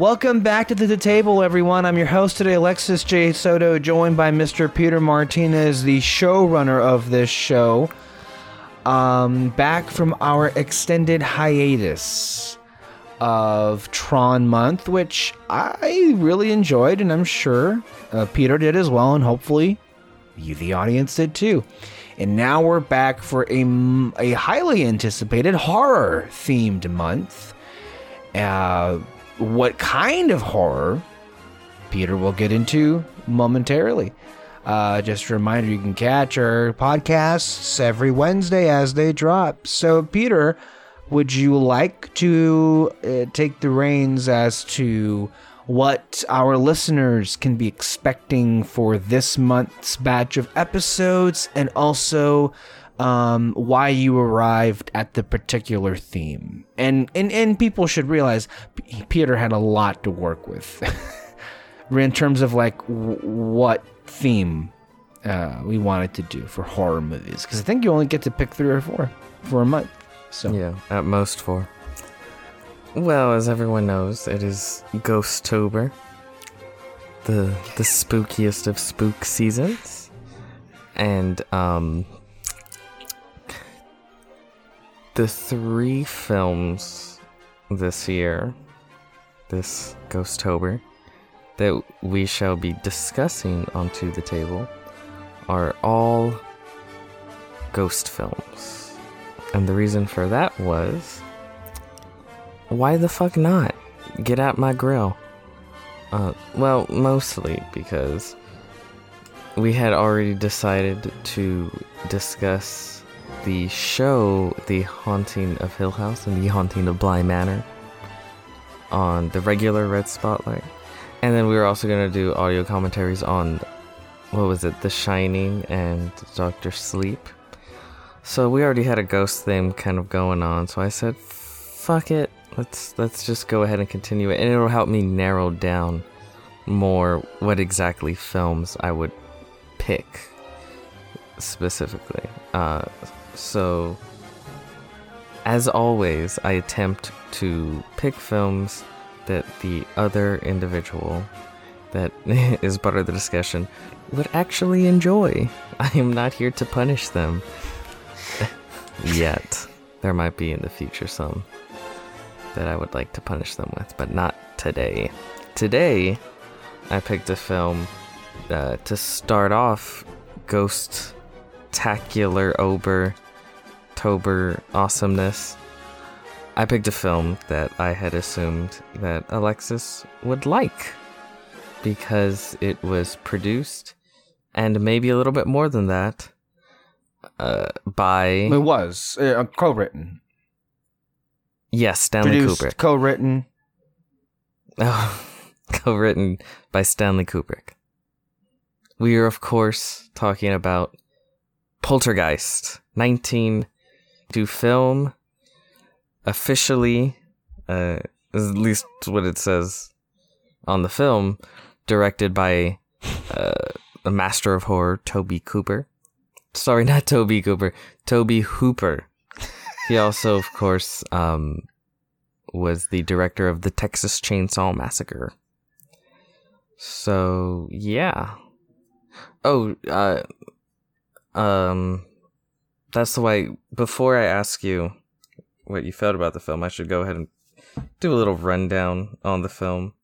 Welcome back to the table, everyone. I'm your host today, Alexis J. Soto, joined by Mr. Peter Martinez, the showrunner of this show. Um, back from our extended hiatus of Tron month, which I really enjoyed, and I'm sure uh, Peter did as well, and hopefully you, the audience, did too. And now we're back for a, a highly anticipated horror themed month. Uh, what kind of horror? Peter will get into momentarily. Uh, just a reminder you can catch our podcasts every Wednesday as they drop. So, Peter, would you like to uh, take the reins as to what our listeners can be expecting for this month's batch of episodes and also um, why you arrived at the particular theme. And, and, and people should realize Peter had a lot to work with in terms of like w- what theme uh, we wanted to do for horror movies. Because I think you only get to pick three or four for a month. So Yeah, at most four. Well, as everyone knows, it is Ghosttober, the the spookiest of spook seasons, and um, the three films this year, this Ghosttober, that we shall be discussing onto the table, are all ghost films, and the reason for that was why the fuck not? Get out my grill. Uh, well, mostly because we had already decided to discuss the show The Haunting of Hill House and The Haunting of Bly Manor on the regular Red Spotlight. And then we were also going to do audio commentaries on, what was it, The Shining and Doctor Sleep. So we already had a ghost theme kind of going on, so I said, fuck it let's let's just go ahead and continue it and it'll help me narrow down more what exactly films I would pick specifically. Uh, so as always, I attempt to pick films that the other individual that is part of the discussion would actually enjoy. I am not here to punish them yet. There might be in the future some that I would like to punish them with, but not today. Today, I picked a film uh, to start off Ghost Tacular Ober Tober awesomeness. I picked a film that I had assumed that Alexis would like because it was produced and maybe a little bit more than that uh, by it was uh, co-written, yes Stanley produced, Kubrick. co-written. Oh, co-written by Stanley Kubrick. We are, of course, talking about Poltergeist, 19 to film, officially, uh, at least what it says on the film, directed by uh, the master of horror, Toby Cooper. Sorry, not Toby Cooper, Tobe Hooper. He also, of course, um, was the director of the Texas Chainsaw Massacre. So yeah. Oh, uh, um, that's the way. Before I ask you what you felt about the film, I should go ahead and do a little rundown on the film.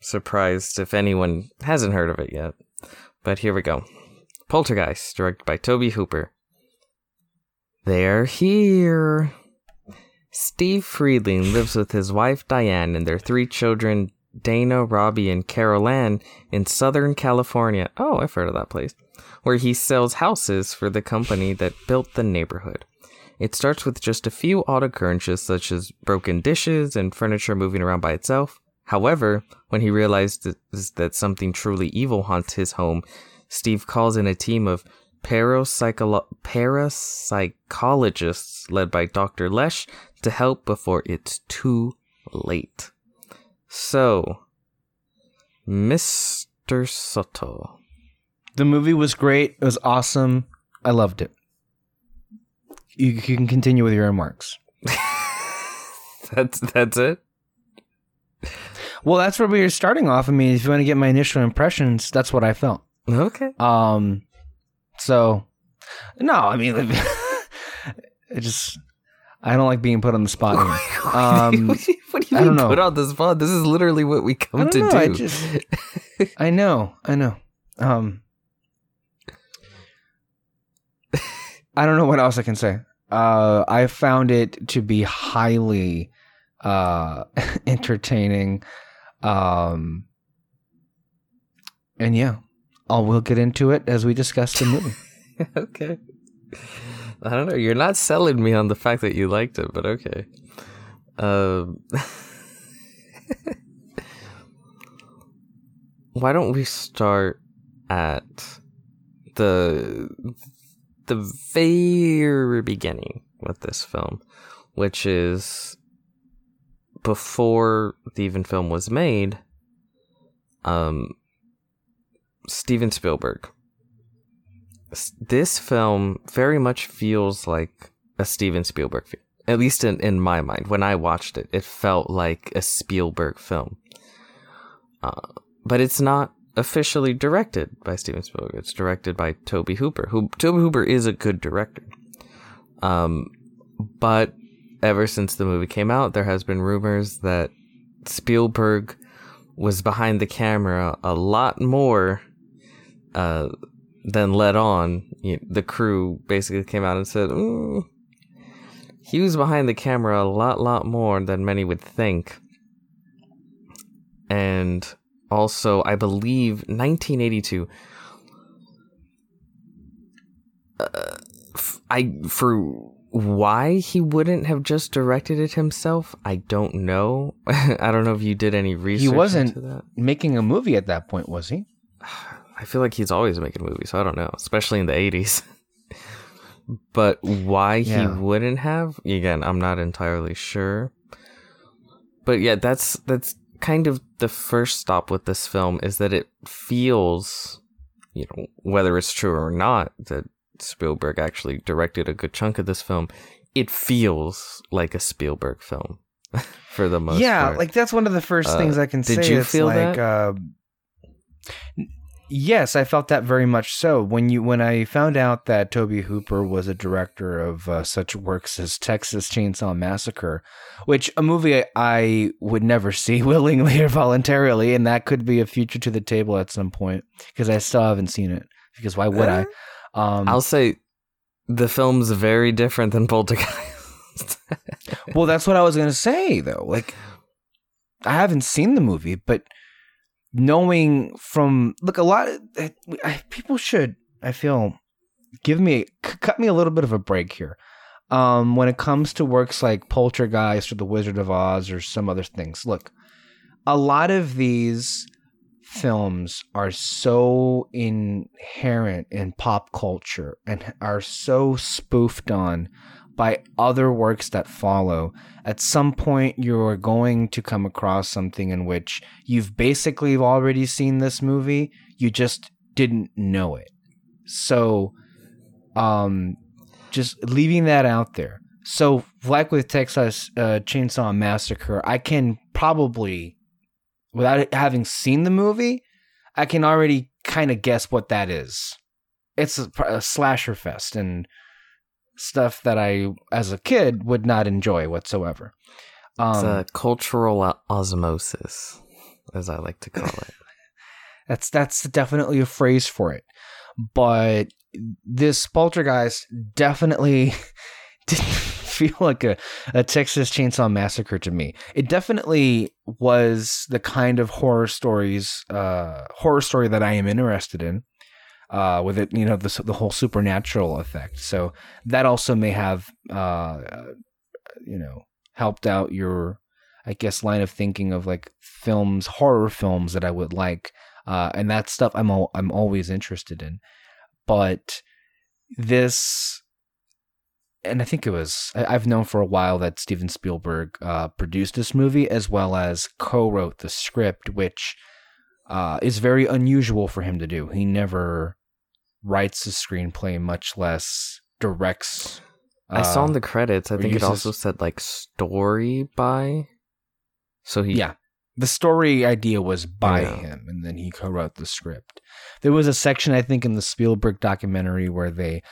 Surprised if anyone hasn't heard of it yet, but here we go. Poltergeist, directed by Tobe Hooper. They're here. Steve Freeling lives with his wife Diane and their three children, Dana, Robbie, and Carol Ann, in Southern California. Oh, I've heard of that place. Where he sells houses for the company that built the neighborhood. It starts with just a few odd occurrences, such as broken dishes and furniture moving around by itself. However, when he realizes that something truly evil haunts his home, Steve calls in a team of parapsycholo- parapsychologists led by Dr. Lesh to help before it's too late. So, Mr. Soto. The movie was great. It was awesome. I loved it. You, you can continue with your remarks. that's that's it. Well, that's where we were starting off. I mean, if you want to get my initial impressions, that's what I felt. Okay. Um, so no, I mean, it just I don't like being put on the spot here. Um, what do you, what do you I don't mean know. put on the spot? This is literally what we come to know, do. I just I know, I know. Um, I don't know what else I can say. Uh, I found it to be highly uh entertaining. Um, and yeah, I'll we'll get into it as we discuss the movie. okay. I don't know. You're not selling me on the fact that you liked it, but okay. Um, why don't we start at the the very beginning with this film, which is before the even film was made. Um, Steven Spielberg this film very much feels like a Steven Spielberg film. At least in, in my mind. When I watched it, it felt like a Spielberg film. Uh, but it's not officially directed by Steven Spielberg. It's directed by Tobe Hooper, who Tobe Hooper is a good director. Um, but ever since the movie came out, there has been rumors that Spielberg was behind the camera a lot more uh, then let on, you the crew basically came out and said, mm, he was behind the camera a lot, lot more than many would think. And also, I believe 1982. Uh, I for why he wouldn't have just directed it himself, I don't know. I don't know if you did any research He wasn't-. Making a movie at that point, was he? I feel like he's always making movies. So I don't know, especially in the eighties. but why Yeah. he wouldn't have? Again, I'm not entirely sure. But yeah, that's that's kind of the first stop with this film is that it feels, you know, whether it's true or not, that Spielberg actually directed a good chunk of this film. It feels like a Spielberg film for the most yeah, part. like that's one of the first Uh, things I can did say. you feel like, that? Uh, yes, I felt that very much so. When you when I found out that Tobe Hooper was a director of uh, such works as Texas Chainsaw Massacre, which a movie I would never see willingly or voluntarily, and that could be a future to the table at some point because I still haven't seen it. Because why would I? Um, I'll say the film's very different than Poltergeist. Well, that's what I was gonna say though. Like, I haven't seen the movie, but knowing from look, a lot of I, people should. I feel give me cut me a little bit of a break here. Um, when it comes to works like Poltergeist or The Wizard of Oz or some other things, look, a lot of these films are so inherent in pop culture and are so spoofed on by other works that follow. At some point, you're going to come across something in which you've basically already seen this movie, you just didn't know it. So, um, just leaving that out there. So, like with Texas uh, Chainsaw Massacre, I can probably, without having seen the movie, I can already kind of guess what that is. It's a, a slasher fest and stuff that I, as a kid, would not enjoy whatsoever. Um, it's a cultural osmosis, as I like to call it. That's that's definitely a phrase for it. But this poltergeist definitely didn't feel like a, a Texas Chainsaw Massacre to me. It definitely was the kind of horror stories, uh, horror story that I am interested in. Uh, with it, you know, the the whole supernatural effect. So that also may have, uh, you know, helped out your, I guess, line of thinking of like films, horror films that I would like uh, and that stuff I'm I'm always interested in. But this, and I think it was I- I've known for a while that Steven Spielberg uh, produced this movie as well as co-wrote the script, which uh, is very unusual for him to do. He never writes the screenplay, much less directs. I saw uh, in the credits. I think it also said like story by. So he Yeah. the story idea was by Yeah. him, and then he co-wrote the script. There was a section I think in the Spielberg documentary where they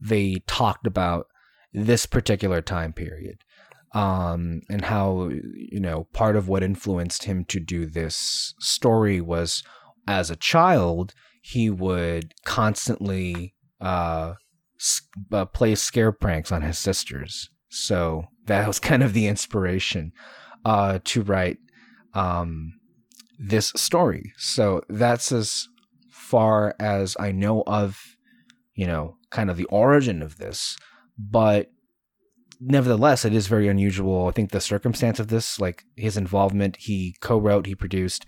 they talked about this particular time period um, and how you know part of what influenced him to do this story was as a child he would constantly uh, uh, play scare pranks on his sisters so that was kind of the inspiration uh, to write um, this story so that's as far as i know of you know kind of the origin of this but nevertheless, it is very unusual. I think the circumstance of this, like his involvement, he co-wrote, he produced.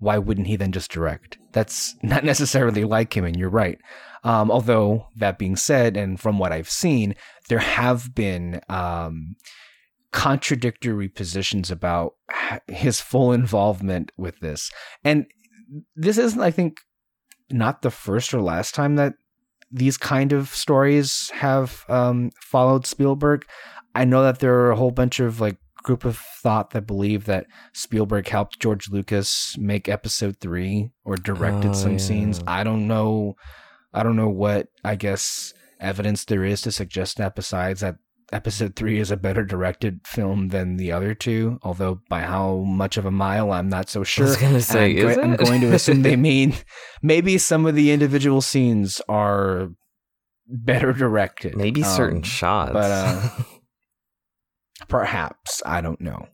Why wouldn't he then just direct? That's not necessarily like him, and you're right. Um, although that being said, and from what I've seen, there have been um, contradictory positions about his full involvement with this, and this isn't, I think, not the first or last time that these kind of stories have um, followed Spielberg. I know that there are a whole bunch of like group of thought that believe that Spielberg helped George Lucas make episode 3 or directed Oh, some yeah. scenes. I don't know I don't know what I guess evidence there is to suggest that besides that episode 3 is a better directed film than the other two, although by how much of a mile I'm not so sure. I was gonna say, I'm, go- I'm going to assume they mean maybe some of the individual scenes are better directed. maybe certain Um, shots. but, uh, perhaps I don't know.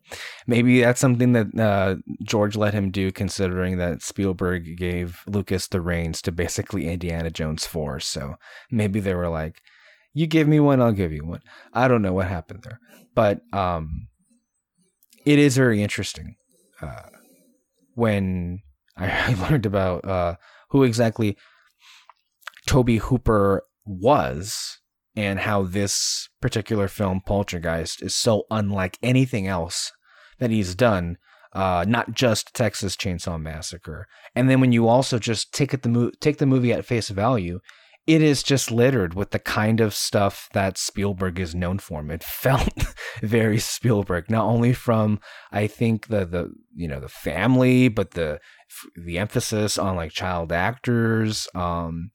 Maybe that's something that uh, George let him do, considering that Spielberg gave Lucas the reins to basically Indiana Jones four. So maybe they were like, "You give me one, I'll give you one." I don't know what happened there, but um, it is very interesting uh, when I learned about uh, who exactly Tobe Hooper was and how this particular film, Poltergeist, is so unlike anything else that he's done. Uh, not just Texas Chainsaw Massacre, and then when you also just take it the mo- take the movie at face value, it is just littered with the kind of stuff that Spielberg is known for. It felt very Spielberg, not only from I think the the you know the family, but the the emphasis on like child actors, um,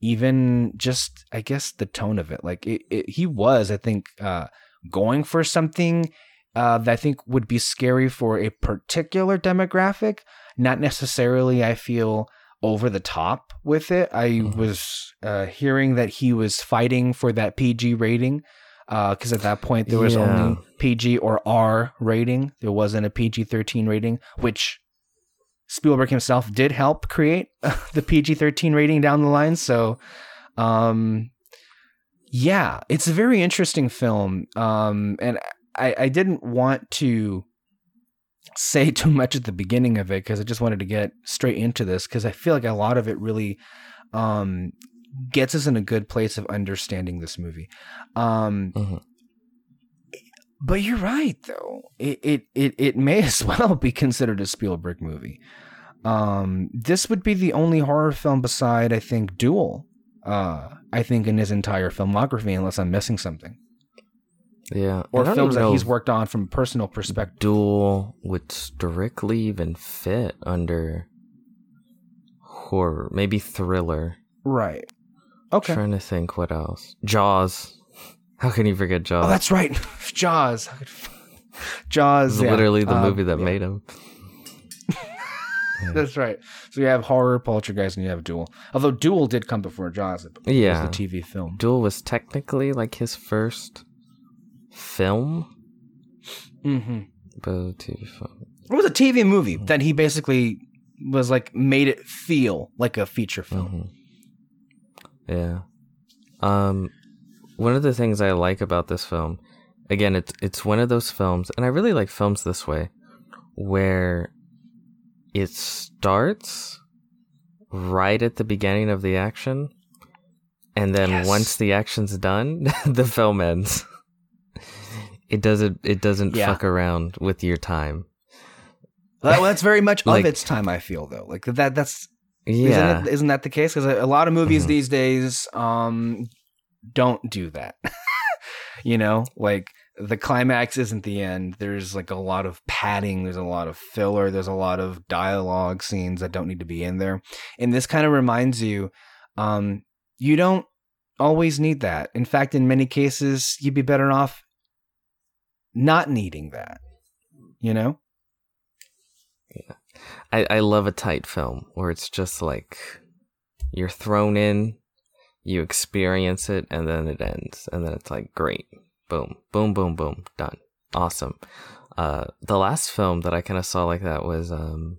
even just I guess the tone of it. Like it, it he was, I think, uh, going for something uh, that I think would be scary for a particular demographic, not necessarily. I feel over the top with it. I Mhm. was uh, hearing that he was fighting for that PG rating because at that point there was Yeah. only PG or R rating. There wasn't a PG 13 rating, which Spielberg himself did help create the PG 13 rating down the line. So, um, yeah, it's a very interesting film. Um, and I, I didn't want to say too much at the beginning of it because I just wanted to get straight into this because I feel like a lot of it really um, gets us in a good place of understanding this movie. Um, Mhm. But you're right, though. It, it it it may as well be considered a Spielberg movie. Um, this would be the only horror film beside, I think, Duel. Uh, I think in his entire filmography, unless I'm missing something, yeah, or films that he's worked on from a personal perspective. Duel would strictly even fit under horror, maybe thriller. Right. Okay. Trying to think what else. Jaws. How can you forget Jaws? Oh, that's right. Jaws. Jaws. Yeah. literally the Um, movie that yeah. made him. That's right. So you have horror, poltergeist, and you have Duel. Although Duel did come before Jaws. It was Yeah. the TV film. Duel was technically like his first film, Mm-hmm. but a TV film. It was a TV movie that he basically was like made it feel like a feature film. Mhm. Yeah. Um, one of the things I like about this film, again, it's it's one of those films, and I really like films this way, where it starts right at the beginning of the action, and then Yes. once the action's done, the film ends. It doesn't. It doesn't Yeah. fuck around with your time. Well, that's very much Like- of its time. I feel though, like that. That's Yeah. isn't, it, isn't that the case? Because a, lot of movies Mhm. these days um don't do that. you know, like the climax isn't the end. There's like a lot of padding, there's a lot of filler, there's a lot of dialogue scenes that don't need to be in there. And this kind of reminds you um you don't always need that. In fact, in many cases, you'd be better off not needing that. You know? Yeah. I, I love a tight film where it's just like you're thrown in, you experience it, and then it ends. And then it's like, great. Boom, boom, boom, boom, done. Awesome. Uh, the last film that I kind of saw like that was, um,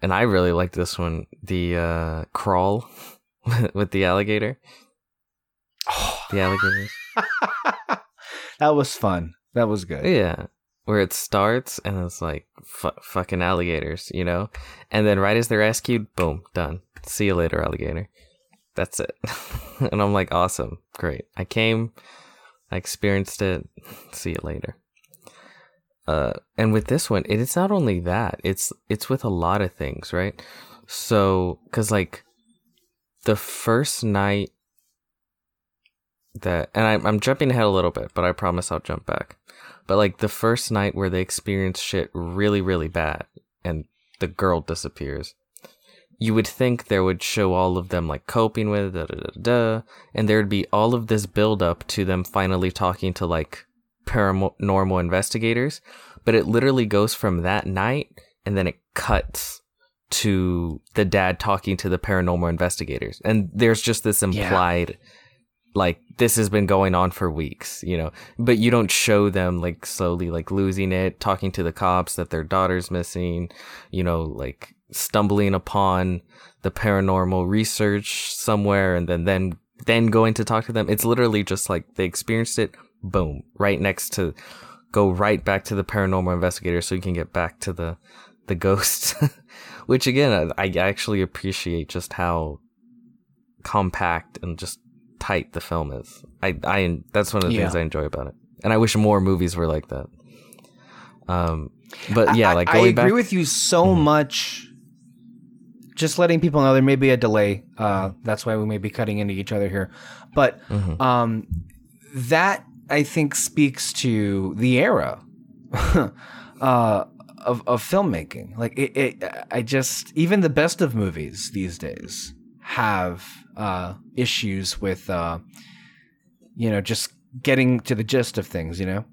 and I really liked this one, the uh, Crawl with the alligator. Oh. The alligators. that was fun. That was good. Yeah. Where it starts and it's like fu- fucking alligators, you know? And then right as they're rescued, boom, done. See you later, alligator. That's it. and I'm like, awesome. Great. I came, I experienced it. See you later. Uh, and with this one, it is not only that, it's, it's with a lot of things, right? So, cause like the first night that, and I'm, I'm jumping ahead a little bit, but I promise I'll jump back. But like the first night where they experience shit really, really bad and the girl disappears, you would think there would show all of them like coping with da da da da, and there'd be all of this build up to them finally talking to like paranormal investigators. But it literally goes from that night and then it cuts to the dad talking to the paranormal investigators. And there's just this implied yeah. like this has been going on for weeks, you know. But you don't show them like slowly like losing it, talking to the cops that their daughter's missing, you know, like stumbling upon the paranormal research somewhere and then then then going to talk to them. It's literally just like they experienced it, boom, right next to go right back to the paranormal investigator so you can get back to the the ghosts. Which again, I, I actually appreciate just how compact and just tight the film is. I I that's one of the yeah. things I enjoy about it. And I wish more movies were like that. Um but yeah, I, like I agree back- with you so mm-hmm. much just letting people know there may be a delay. Uh, that's why we may be cutting into each other here. But mm-hmm. um, that I think speaks to the era uh, of of filmmaking. Like it, it, I just even the best of movies these days have uh, issues with, uh, you know, just getting to the gist of things. You know.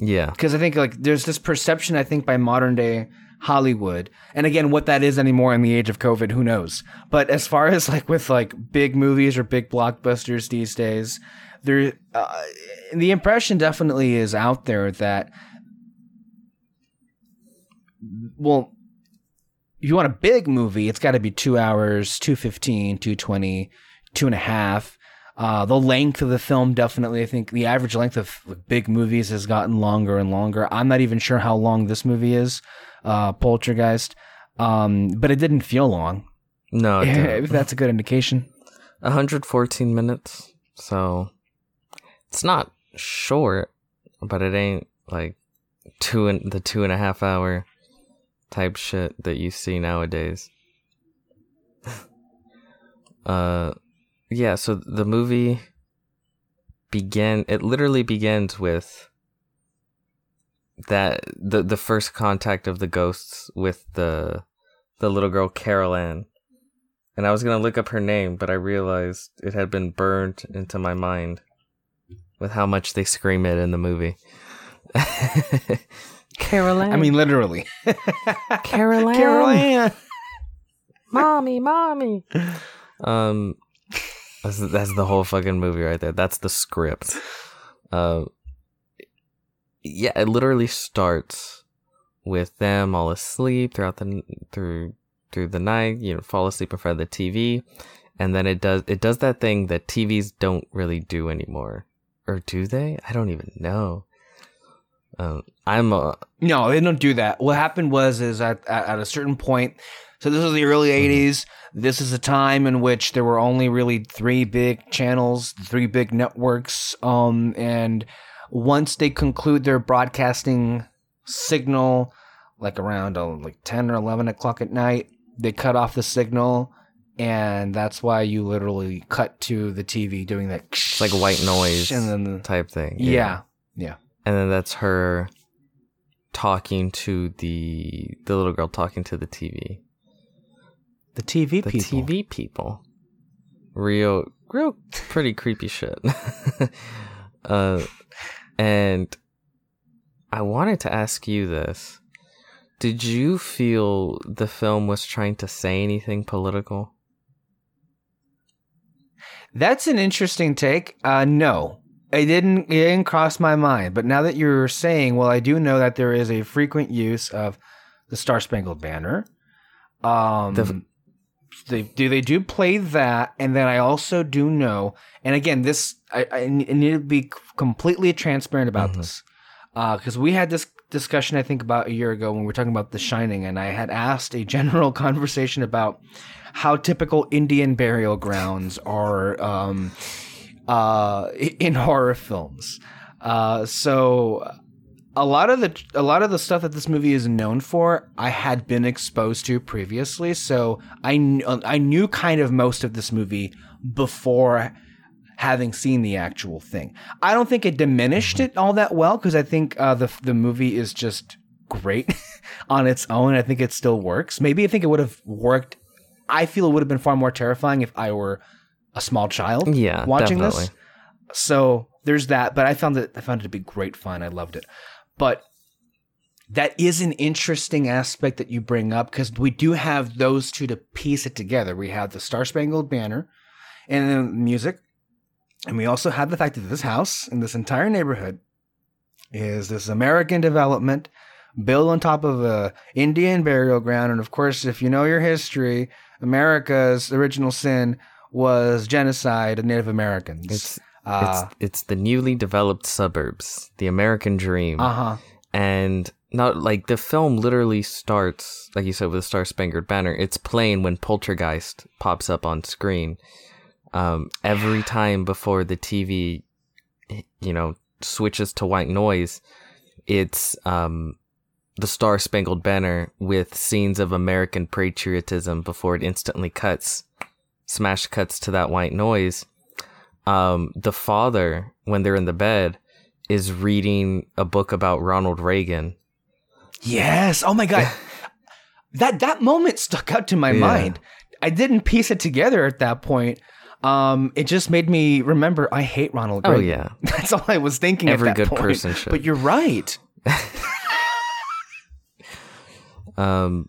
Yeah. Because I think like there's this perception I think by modern day Hollywood. And again, what that is anymore in the age of COVID, who knows? But as far as like with like big movies or big blockbusters these days, there, uh, the impression definitely is out there that, well, if you want a big movie, it's got to be two hours, 215, 220, two and a half. Uh, the length of the film definitely, I think the average length of big movies has gotten longer and longer. I'm not even sure how long this movie is uh, Poltergeist. Um, but it didn't feel long. No, if that's a good indication. 114 minutes, so it's not short, but it ain't like two and the two and a half hour type shit that you see nowadays. uh, yeah. So the movie began. It literally begins with that the the first contact of the ghosts with the the little girl Carol Ann. And I was gonna look up her name, but I realized it had been burned into my mind with how much they scream it in the movie. Carol Ann. I mean literally. Carol Ann. Carol Ann. mommy, mommy. Um that's, that's the whole fucking movie right there. That's the script. Uh, yeah, it literally starts with them all asleep throughout the through through the night. You know, fall asleep in front of the TV, and then it does it does that thing that TVs don't really do anymore, or do they? I don't even know. Um, I'm a no, they don't do that. What happened was is at at, at a certain point. So this was the early '80s. Mm-hmm. This is a time in which there were only really three big channels, three big networks, um, and once they conclude their broadcasting signal, like around uh, like 10 or 11 o'clock at night, they cut off the signal and that's why you literally cut to the TV doing that. It's like white noise and then the, type thing. yeah, yeah, And then that's her talking to the the little girl talking to the TV. the TV people? The people. TV people. Real real pretty creepy shit. uh and I wanted to ask you this. Did you feel the film was trying to say anything political? That's an interesting take. Uh, no, it didn't. It didn't cross my mind. But now that you're saying, well, I do know that there is a frequent use of the Star Spangled Banner. Um, The- they do they do play that, and then I also do know. And again, this I, I need to be completely transparent about Mhm. this because we had this discussion I think about a year ago when we were talking about The Shining, and I had asked a general conversation about how typical Indian burial grounds are um, uh, in horror films. Uh, so a lot of the a lot of the stuff that this movie is known for, I had been exposed to previously. So I kn- I knew kind of most of this movie before having seen the actual thing. I don't think it diminished it all that well because I think uh, the the movie is just great on its own. I think it still works. Maybe I think it would have worked. I feel it would have been far more terrifying if I were a small child Yeah, watching definitely. this. So there's that, but I found it I found it to be great fun. I loved it. But that is an interesting aspect that you bring up because we do have those two to piece it together. We have the Star Spangled Banner and then music. And we also have the fact that this house and this entire neighborhood is this American development built on top of a Indian burial ground. And of course, if you know your history, America's original sin was genocide of Native Americans. It's uh it's it's the newly developed suburbs, the American dream. huh. and not like the film literally starts like you said with the star spangled banner. It's playing when poltergeist pops up on screen. Um every time before the tv you know switches to white noise it's um the star spangled banner with scenes of american patriotism before it instantly cuts smash cuts to that white noise um the father when they're in the bed is reading a book about Ronald Reagan. Yes. Oh my god. that that moment stuck out to my Yeah. mind. I didn't piece it together at that point. Um, it just made me remember I hate Ronald Oh Reagan. yeah. That's all I was thinking. Every at that good point. person should. But you're right. Um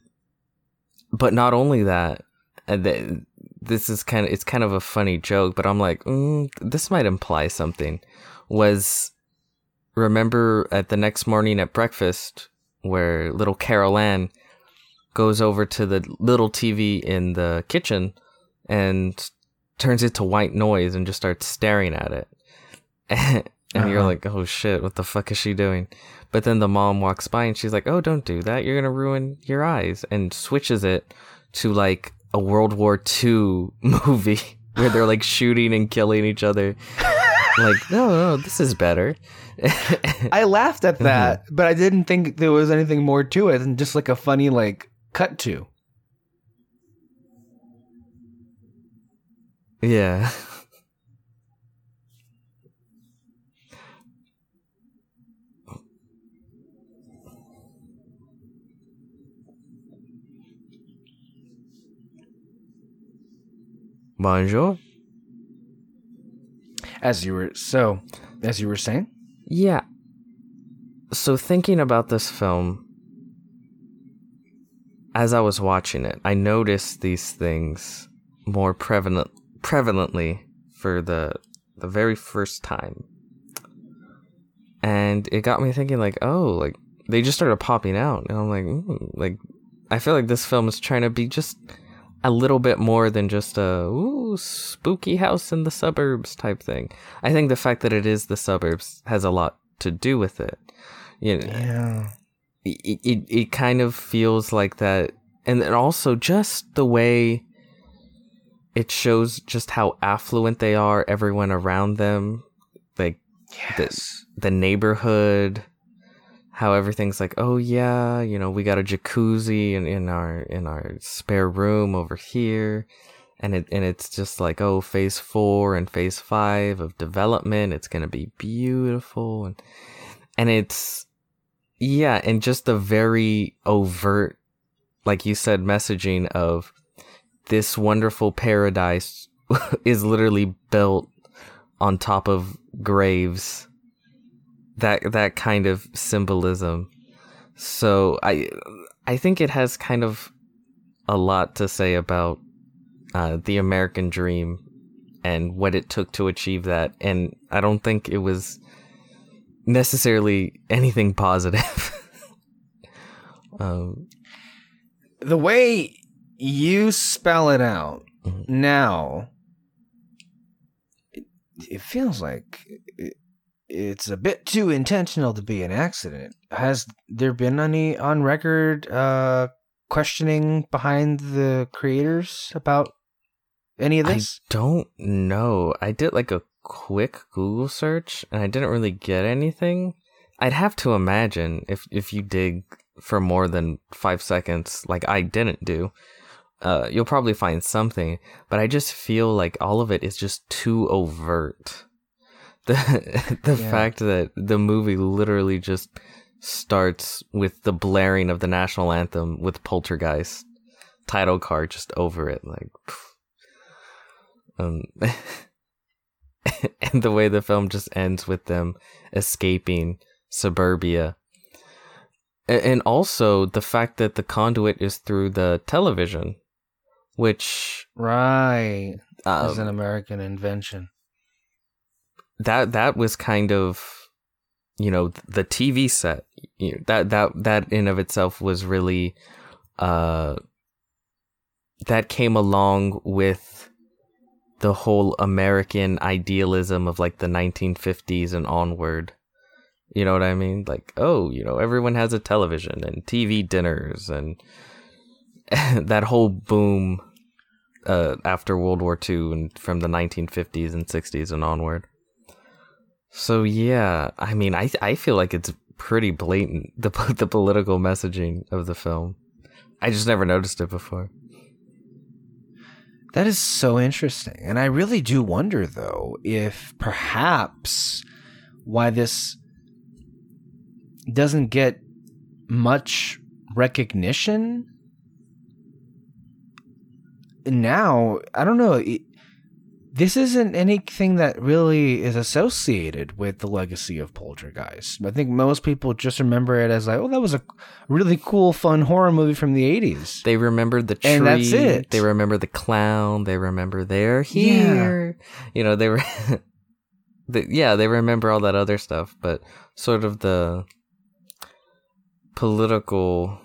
but not only that, th- this is kind of it's kind of a funny joke, but I'm like, mm, this might imply something. Was remember at the next morning at breakfast where little Carol Ann goes over to the little TV in the kitchen and turns it to white noise and just starts staring at it. and you're Uh-huh. like, oh shit, what the fuck is she doing? But then the mom walks by and she's like, oh, don't do that. You're going to ruin your eyes. And switches it to like a World War II movie where they're like shooting and killing each other. like, no, no, this is better. I laughed Mm-hmm. at that, but I didn't think there was anything more to it than just like a funny like cut to. yeah. Bonjour. As you were so, as you were saying, Yeah. So thinking about this film as I was watching it, I noticed these things more prevalent prevalently for the the very first time. And it got me thinking like, oh, like they just started popping out and I'm like, mm, like I feel like this film is trying to be just a little bit more than just a ooh spooky house in the suburbs type thing. I think the fact that it is the suburbs has a lot to do with it. You know, yeah, it, it, it kind of feels like that and then also just the way it shows just how affluent they are everyone around them like yes, the neighborhood how everything's like oh yeah you know we got a jacuzzi in, in our in our spare room over here. And it and it's just like oh phase four and phase five of development. It's gonna be beautiful. And and it's yeah and just the very overt like you said messaging of this wonderful paradise is literally built on top of graves that that kind of symbolism so i i think it has kind of a lot to say about uh, the American dream and what it took to achieve that. And I don't think it was necessarily anything positive. um, the way you spell it out Mhm. now, it, it feels like it's a bit too intentional to be an accident. Has there been any on record uh, questioning behind the creators about any of this? I don't know. I did like a quick Google search and I didn't really get anything. I'd have to imagine if if you dig for more than five seconds, like I didn't do, uh, you'll probably find something. But I just feel like all of it is just too overt. The the Yeah. fact that the movie literally just starts with the blaring of the national anthem with Poltergeist title card just over it, like. Um, and the way the film just ends with them escaping suburbia. And also the fact that the conduit is through the television, which right, um, is an American invention. That that was kind of you know the TV set you know, that that that in of itself was really uh that came along with the whole American idealism of like the 1950s and onward. You know what I mean? Like oh you know everyone has a television and TV dinners and that whole boom uh after World War II and from the 1950s and 60s and onward so yeah, I mean, I I feel like it's pretty blatant the the political messaging of the film. I just never noticed it before. That is so interesting. And I really do wonder, though, if perhaps why this doesn't get much recognition now. I don't know. It, this isn't anything that really is associated with the legacy of Poltergeist. I think most people just remember it as like, oh, that was a really cool, fun horror movie from the 80s. They remember the tree. And that's it. They remember the clown. They remember they're here. Yeah. here. You know, they were. the, yeah, they remember all that other stuff, but sort of the political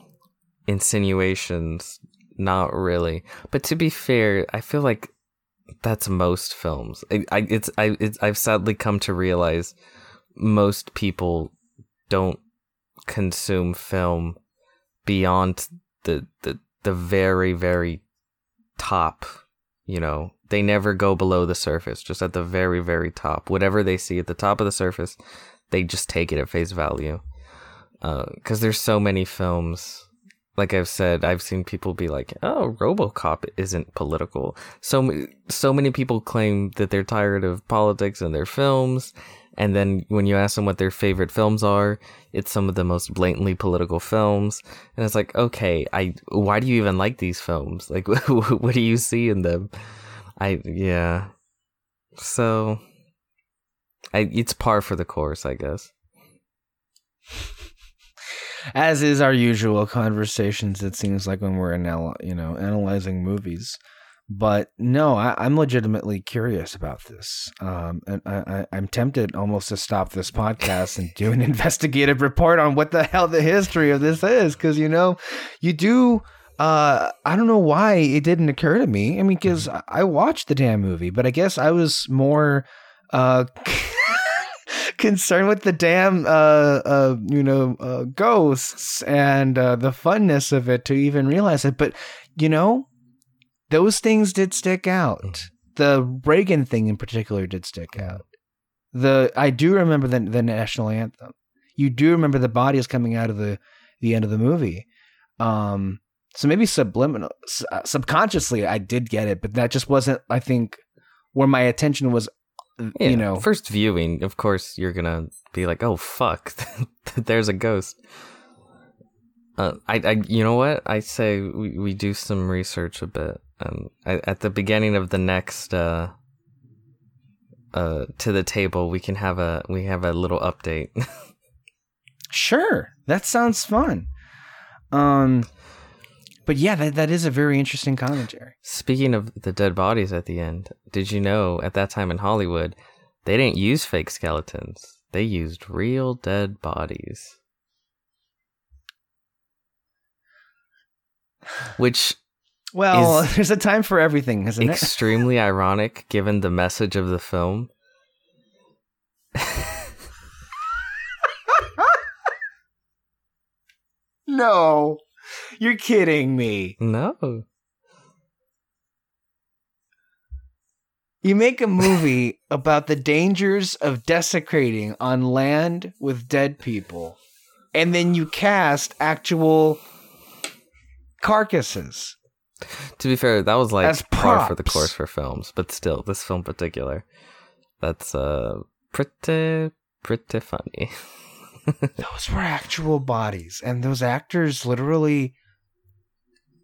insinuations, not really. But to be fair, I feel like that's most films. I, I it's I it's, I've sadly come to realize most people don't consume film beyond the the the very very top you know? They never go below the surface just at the very very top. Whatever they see at the top of the surface they just take it at face value. Uh, because there's so many films like I've said, I've seen people be like, "Oh, RoboCop isn't political." So so many people claim that they're tired of politics in their films, and then when you ask them what their favorite films are, it's some of the most blatantly political films, and it's like, okay, I why do you even like these films? Like, what do you see in them? I yeah, so I it's par for the course, I guess. As is our usual conversations it seems like when we're anal- you know analyzing movies. But no I, i'm legitimately curious about this. Um, and I, I, i'm tempted almost to stop this podcast and do an investigative report on what the hell the history of this is because you know you do uh, I don't know why it didn't occur to me. I mean, because I watched the damn movie, but I guess I was more uh, concerned with the damn uh, uh, you know uh, ghosts and uh, the funness of it to even realize it. But you know, those things did stick out. The Reagan thing in particular did stick out. The I do remember the the national anthem. You do remember the bodies coming out of the the end of the movie. Um, So maybe subliminal, uh, subconsciously, I did get it, but that just wasn't. I think where my attention was. Yeah, You know, first viewing, of course, you're gonna be like, "Oh fuck, there's a ghost." Uh, I, I, you know what? I say we, we do some research a bit, and I, at the beginning of the next, uh, uh, to the table, we can have a we have a little update. Sure, that sounds fun. Um, but yeah, that that is a very interesting commentary. Speaking of the dead bodies at the end, did you know at that time in Hollywood, they didn't use fake skeletons; they used real dead bodies. Which Well, there's a time for everything, isn't it? extremely ironic given the message of the film. No, you're kidding me. No. You make a movie about the dangers of desecrating on land with dead people, and then you cast actual carcasses. To be fair, that was like As par for the course for films, but still, this film in particular, that's uh pretty pretty funny. Those were actual bodies, and those actors literally.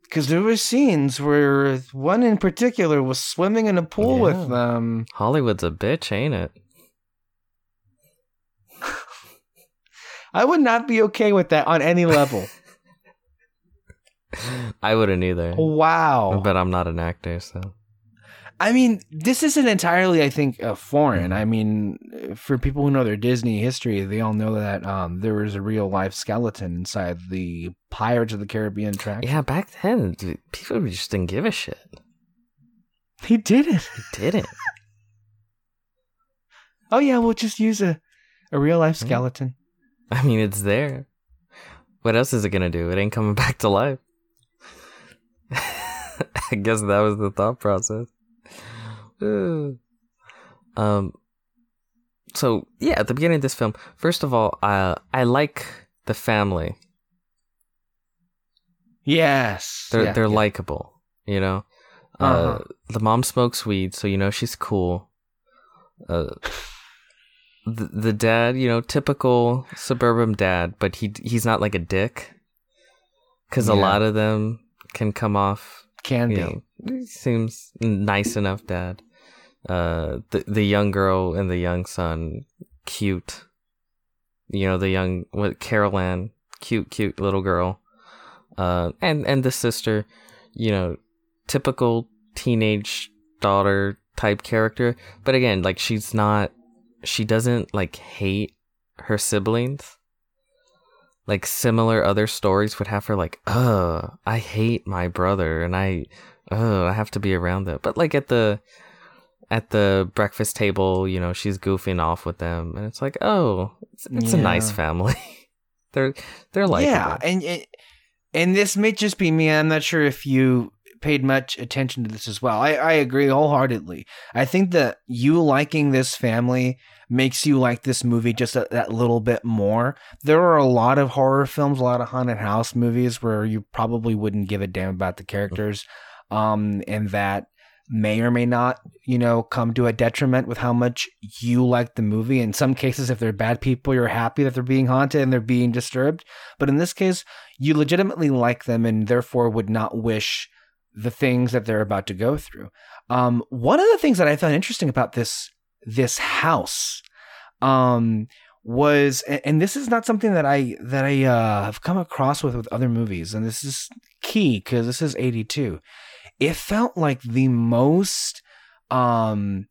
Because there were scenes where one in particular was swimming in a pool Yeah. with them. Hollywood's a bitch, ain't it? I would not be okay with that on any level. I wouldn't either. wow. But I'm not an actor, so I mean, this isn't entirely, I think, uh, foreign. I mean, for people who know their Disney history, they all know that um, there was a real life skeleton inside the Pirates of the Caribbean track. yeah. Back then, dude, people just didn't give a shit. He did it. They didn't. Oh yeah, we'll just use a a real life skeleton. I mean, it's there. What else is it gonna do? It ain't coming back to life. I guess that was the thought process. Uh, um. So yeah, at the beginning of this film, first of all, uh, I like the family. Yes, They're Yeah, they're yeah. likable, you know. Uh, Uh-huh. the mom smokes weed, so you know she's cool. Uh, the the dad, you know, typical suburban dad, but he he's not like a dick. Because a lot of them can come off, can be. know, seems nice enough dad. Uh, the the young girl and the young son, cute. You know, the young what Carol Anne, cute, cute little girl. Uh, and and the sister, you know, typical teenage daughter type character. But again, like she's not, she doesn't like hate her siblings. Like similar other stories would have her like, oh, I hate my brother, and I, oh, I have to be around them. But like at the, at the breakfast table, you know, she's goofing off with them, and it's like, oh, it's, it's a nice family. they're they're like, yeah, and and- and this may just be me. I'm not sure if you paid much attention to this as well. I, I agree wholeheartedly. I think that you liking this family makes you like this movie just a, that little bit more. There are a lot of horror films, a lot of haunted house movies where you probably wouldn't give a damn about the characters, um, and that may or may not, you know, come to a detriment with how much you like the movie. In some cases, if they're bad people, you're happy that they're being haunted and they're being disturbed. But in this case, you legitimately like them and therefore would not wish the things that they're about to go through. Um, one of the things that I found interesting about this this house um, was, and, this is not something that I that I uh, have come across with with other movies, and this is key because this is eighty two. It felt like the most. Um,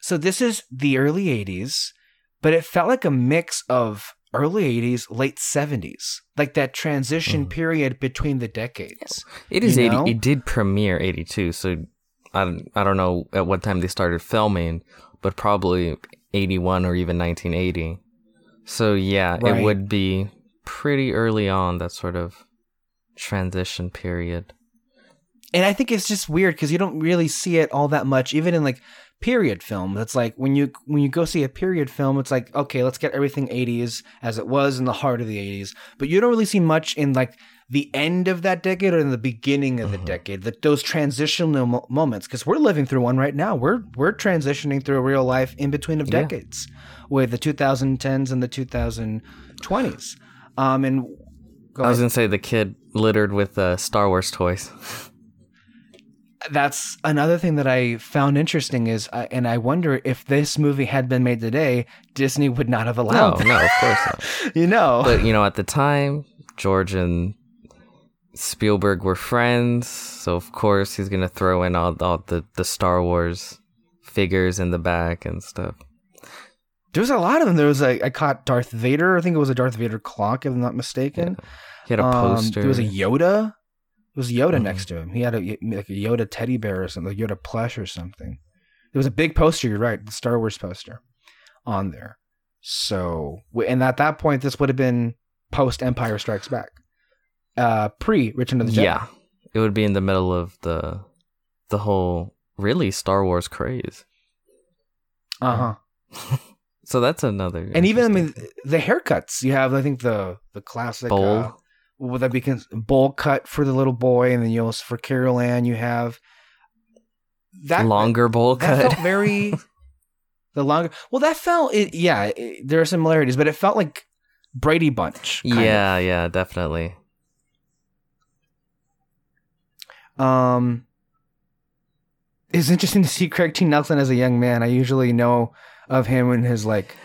so this is the early '80s, but it felt like a mix of early 80s, late 70s, like that transition Mhm. period between the decades. It is 80. know? It did premiere 82, so I don't, I don't know at what time they started filming, but probably 81 or even 1980. So yeah, Right. it would be pretty early on that sort of transition period. And I think it's just weird because you don't really see it all that much, even in like period film. That's like when you when you go see a period film, it's like okay, let's get everything 80s as it was in the heart of the 80s. But you don't really see much in like the end of that decade or in the beginning of the Mhm. decade. That those transitional mo- moments because we're living through one right now. We're we're transitioning through a real life in between of Yeah. decades with the 2010s and the 2020s. Um and I was ahead. gonna say the kid littered with uh, Star Wars toys. that's another thing that I found interesting is, I, and I wonder if this movie had been made today, Disney would not have No, allowed. no, of course not. You know, But you know, at the time, George and Spielberg were friends, so of course he's gonna throw in all, all the the Star Wars figures in the back and stuff. there was a lot of them. There was a I caught Darth Vader. I think it was a Darth Vader clock, if I'm not mistaken. He had a Um, poster. there was a Yoda. Was Yoda Mhm. next to him. He had a like a Yoda teddy bear or something, like Yoda plush or something. There was a big poster. You're right, the Star Wars poster on there. So, and at that point, this would have been post Empire Strikes Back, uh, pre Return of the Jedi. yeah, it would be in the middle of the the whole really Star Wars craze. Uh huh. So that's another. And even I mean the haircuts. You have I think the the classic Bowl. Uh, would that be cons- bowl cut for the little boy, and then you also for Carol Anne you have that longer bowl That cut. felt very the longer. Well, that felt it. Yeah, it, there are similarities, but it felt like Brady Bunch. kind of. yeah, yeah, definitely. Um, it's interesting to see Craig T. Nelson as a young man. I usually know of him in his like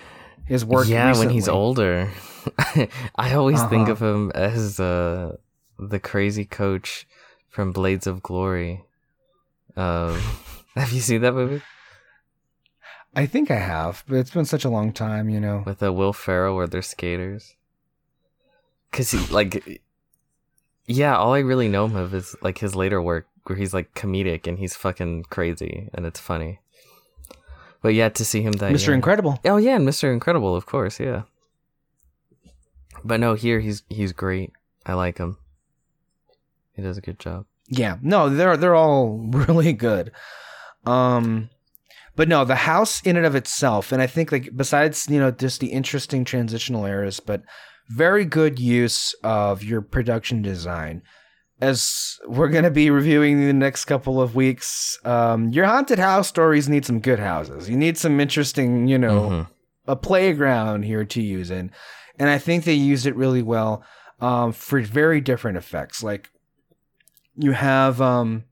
his work. yeah, when he's older. I always think Uh-huh. of him as uh, the crazy coach from Blades of Glory. Um, have you seen that movie I think I have, but it's been such a long time. You know. with uh, Will Ferrell where they're skaters? Cause he like, yeah, all I really know him of is like his later work where he's like comedic and he's fucking crazy and it's funny. But yeah, to see him that Mr. young- Incredible. Oh yeah, and Mr. Incredible, of course, yeah. But no, here he's he's great. I like him. He does a good job. Yeah, no, they're they're all really good. Um but no, the house in and of itself, and I think like besides, you know, just the interesting transitional eras, but very good use of your production design. As we're gonna be reviewing the next couple of weeks, um, your haunted house stories need some good houses. You need some interesting, you know, Mhm. a playground here to use in. And I think they used it really well um, for very different effects. Like you have um,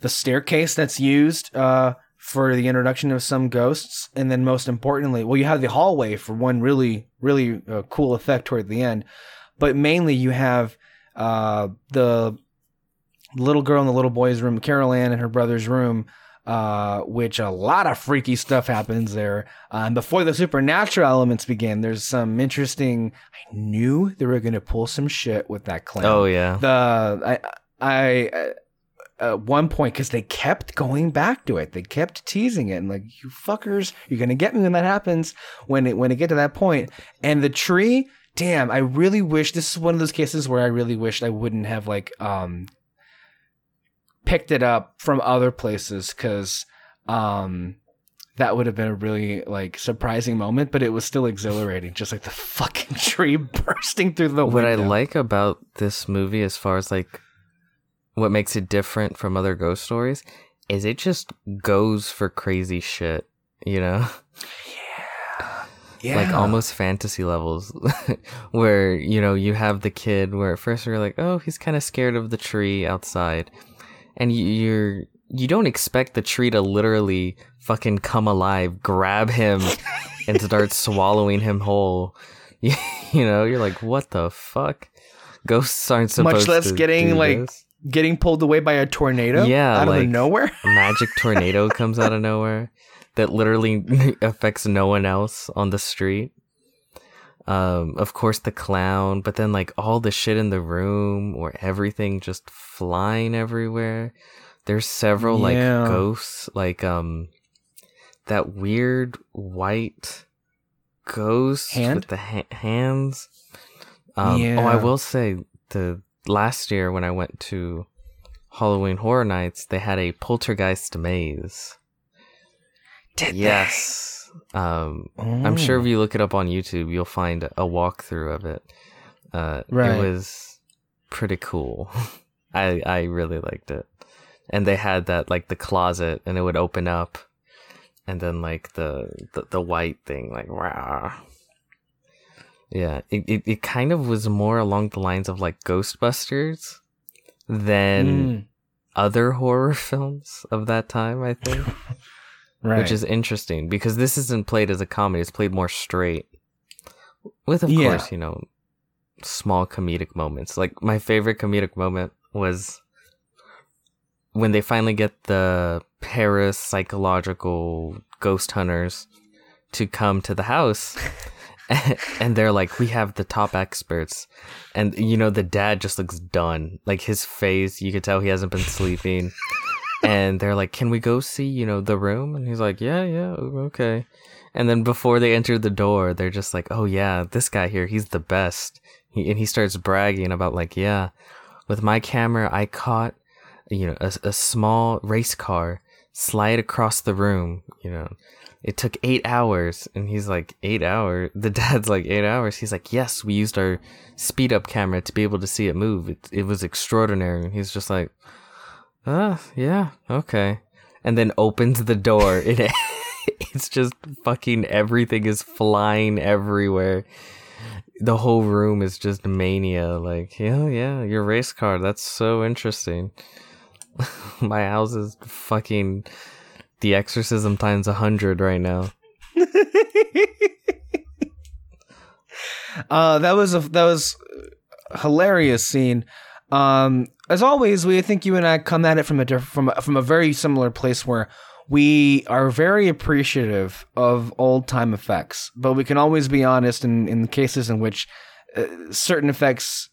the staircase that's used uh, for the introduction of some ghosts. And then most importantly, well, you have the hallway for one really, really uh, cool effect toward the end. But mainly you have uh, the little girl in the little boy's room, Carol Anne in her brother's room, uh, which a lot of freaky stuff happens there. Uh, and before the supernatural elements begin, there's some interesting. I knew they were going to pull some shit with that clown. Oh yeah. The I I. uh, At one point, because they kept going back to it, they kept teasing it, and like you fuckers, you're gonna get me when that happens. When it when it get to that point, and the tree, damn, I really wish this is one of those cases where I really wished I wouldn't have like um picked it up from other places because um that would have been a really like surprising moment, but it was still exhilarating, just like the fucking tree bursting through the What I like about this movie, as far as like what makes it different from other ghost stories, is it just goes for crazy shit. You know, yeah, like almost fantasy levels, where you know you have the kid where at first you're like, oh, he's kind of scared of the tree outside, and you- you're you don't expect the tree to literally fucking come alive, grab him, and start swallowing him whole. You know, you're like, what the fuck? Ghosts aren't supposed Much less to getting, like, this. getting pulled away by a tornado. Yeah, out of nowhere. a magic tornado comes out of nowhere that literally affects no one else on the street. Um, of course the clown, but then like all the shit in the room or everything just flying everywhere. There's several like Yeah. ghosts, like um that weird white ghost Hand? with the ha- hands. Um, Oh, I will say the last year when I went to Halloween Horror Nights, they had a poltergeist maze. Did yes. Um, I'm sure if you look it up on YouTube, you'll find a walkthrough of it. Uh, Right. It was pretty cool. I I really liked it, and they had that like the closet, and it would open up, and then like the the, the white thing, like wow. Yeah, it, it it kind of was more along the lines of like Ghostbusters than Mm, other horror films of that time. I think right. which is interesting because this isn't played as a comedy; it's played more straight, with of Yeah. course you know small comedic moments. Like my favorite comedic moment was when they finally get the parapsychological ghost hunters to come to the house. and they're like, we have the top experts. And, you know, the dad just looks done. Like his face, you could tell he hasn't been sleeping and they're like, "Can we go see, you know, the room?" And he's like, "Yeah, yeah, okay." And then before they enter the door, they're just like, "Oh yeah, this guy here, he's the best." He, and he starts bragging about like, "Yeah, with my camera, I caught, you know, a, a small race car slide across the room. You know, it took eight hours." And he's like, eight hours?" The dad's like, eight hours." He's like, "Yes, we used our speed up camera to be able to see it move. It, it was extraordinary." And he's just like. Uh, yeah, okay. And then opens the door. It it's just fucking everything is flying everywhere. The whole room is just mania. Like, yeah, yeah, your race car. That's so interesting. My house is fucking the exorcism times a hundred right now. Uh, that was a that was a hilarious scene. Um, as always, we I think you and I come at it from a diff- from a, from a very similar place where we are very appreciative of old time effects, but we can always be honest in in cases in which uh, certain effects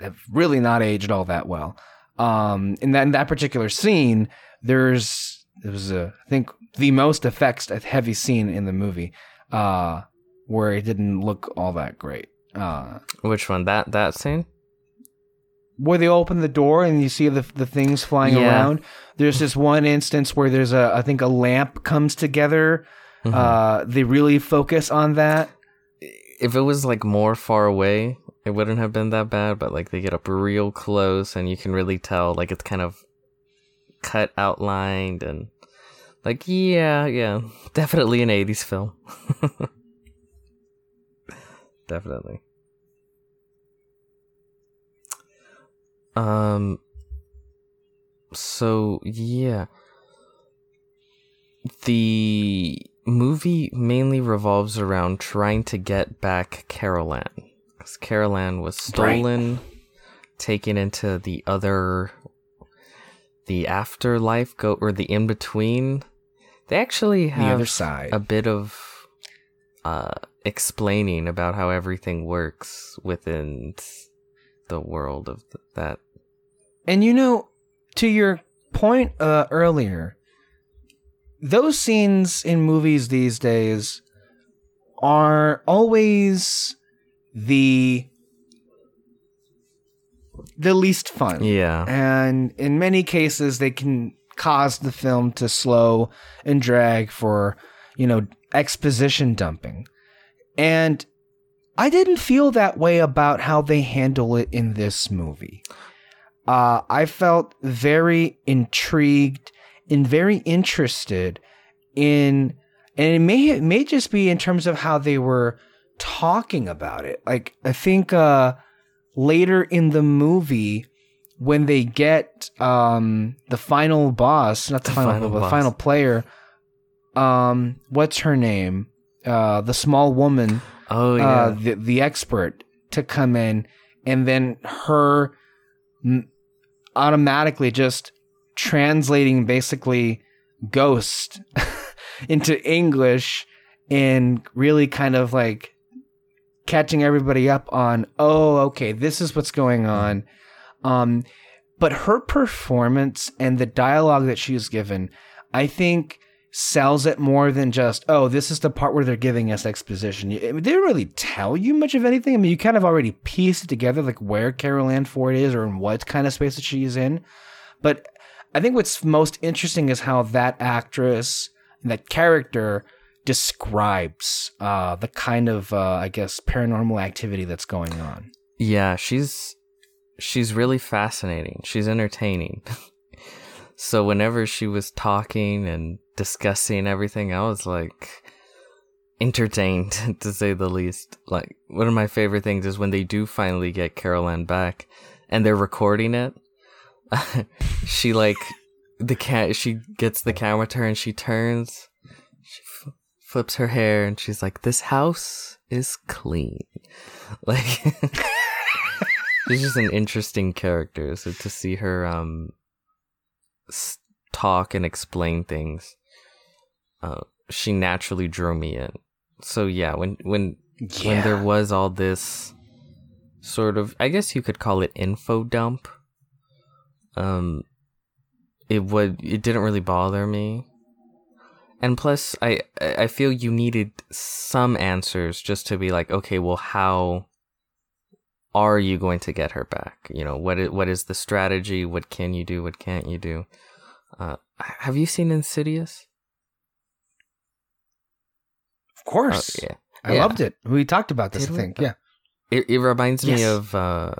have really not aged all that well. Um, in that in that particular scene, there's there was a I think the most effects heavy scene in the movie. Uh, where it didn't look all that great. Uh, Which one? That that scene? Where they open the door and you see the the things flying Yeah. around. There's this one instance where there's a I think a lamp comes together. Mhm. Uh, they really focus on that. if it was like more far away, it wouldn't have been that bad. But like they get up real close, and you can really tell like it's kind of cut outlined and like yeah, yeah, definitely an '80s film. definitely. Um. So yeah, the movie mainly revolves around trying to get back Carol Anne. Because Carol Anne was Right. stolen, taken into the other, the afterlife, go or the in between. They actually have The other side. a bit of uh, explaining about how everything works within the world of th- that. And you know, to your point uh, earlier, those scenes in movies these days are always the the least fun. Yeah. and in many cases they can cause the film to slow and drag for you know exposition dumping and i didn't feel that way about how they handle it in this movie. Uh, i felt very intrigued and very interested in and it may it may just be in terms of how they were talking about it. Like i think uh later in the movie when they get um the final boss not the, The final, final the final player um what's her name? Uh the small woman Oh uh yeah. the the expert to come in and then her m- automatically just translating basically ghost into english and really kind of like catching everybody up on oh okay this is what's going on um but her performance and the dialogue that she was given i think sells it more than just oh this is the part where they're giving us exposition they don't really tell you much of anything i mean you kind of already piece it together like where carol anne ford is or in what kind of space that she's in but i think what's most interesting is how that actress that character describes uh, the kind of uh, I guess paranormal activity that's going on. Yeah, she's she's really fascinating. She's entertaining. so whenever she was talking and discussing everything, I was like entertained to say the least. Like one of my favorite things is when they do finally get Carol Anne back and they're recording it. she like the cat she gets the camera to her and she turns she f- flips her hair and she's like this house is clean like she's just an interesting character so to see her um talk and explain things. Uh she naturally drew me in. So yeah when when when there was all this sort of i guess you could call it info dump um it would it didn't really bother me. And plus i i feel you needed some answers just to be like okay well how are you going to get her back you know what is, what is the strategy what can you do what can't you do uh have you seen insidious Of course. Oh, yeah I Yeah. loved it. We talked about this, Did I we? think. Yeah. it, it reminds me of uh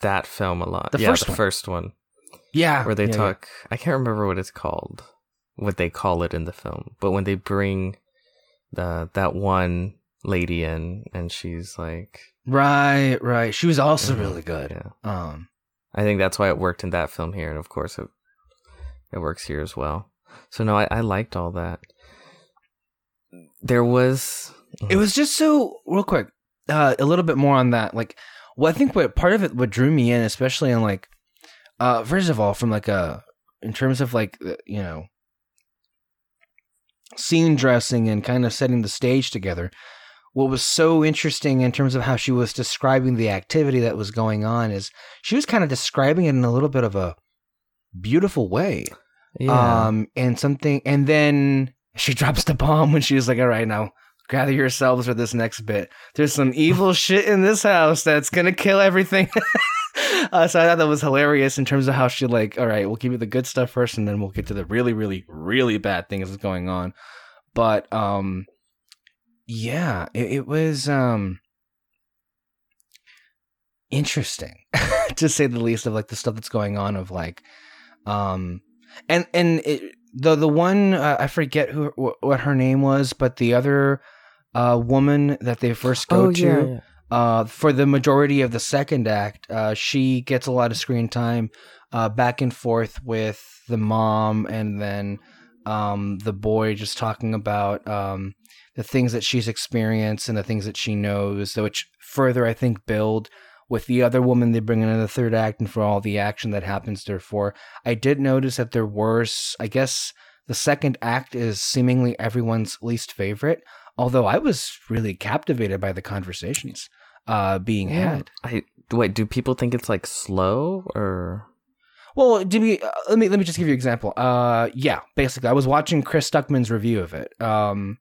that film a lot The yeah first the one. first one Yeah. where they yeah. talk i can't remember what it's called what they call it in the film but when they bring the that one lady in and she's like Right, right. She was also Mhm. really good. yeah Um i think that's why it worked in that film here and of course it it works here as well so no i, I liked all that there was it was just so real quick uh a little bit more on that like well i think what part of it what drew me in especially in like uh first of all from like a in terms of like uh, you know scene dressing and kind of setting the stage together what was so interesting in terms of how she was describing the activity that was going on is she was kind of describing it in a little bit of a beautiful way yeah um, and something, and then she drops the bomb when she was like, "All right, now gather yourselves for this next bit. There's some evil shit in this house that's gonna kill everything." uh, so I thought that was hilarious in terms of how she like, "All right, we'll give you the good stuff first, and then we'll get to the really, really, really bad things that's going on." But um, yeah, it, it was um interesting to say the least of like the stuff that's going on of like um and and it, the the one uh, I forget who wh- what her name was, but the other uh, woman that they first go oh to yeah, yeah. uh, for the majority of the second act, uh, she gets a lot of screen time uh, back and forth with the mom and then um, the boy just talking about um, the things that she's experienced and the things that she knows, which further, I think, build with the other woman they bring in in the third act and for all the action that happens therefore. I did notice that there were, I guess, the second act is seemingly everyone's least favorite, although I was really captivated by the conversations uh, being Yeah. had. I wait. Do people think it's like slow or? Well, to be, uh, let me let me just give you an example. Uh, yeah, basically, I was watching Chris Stuckman's review of it, um,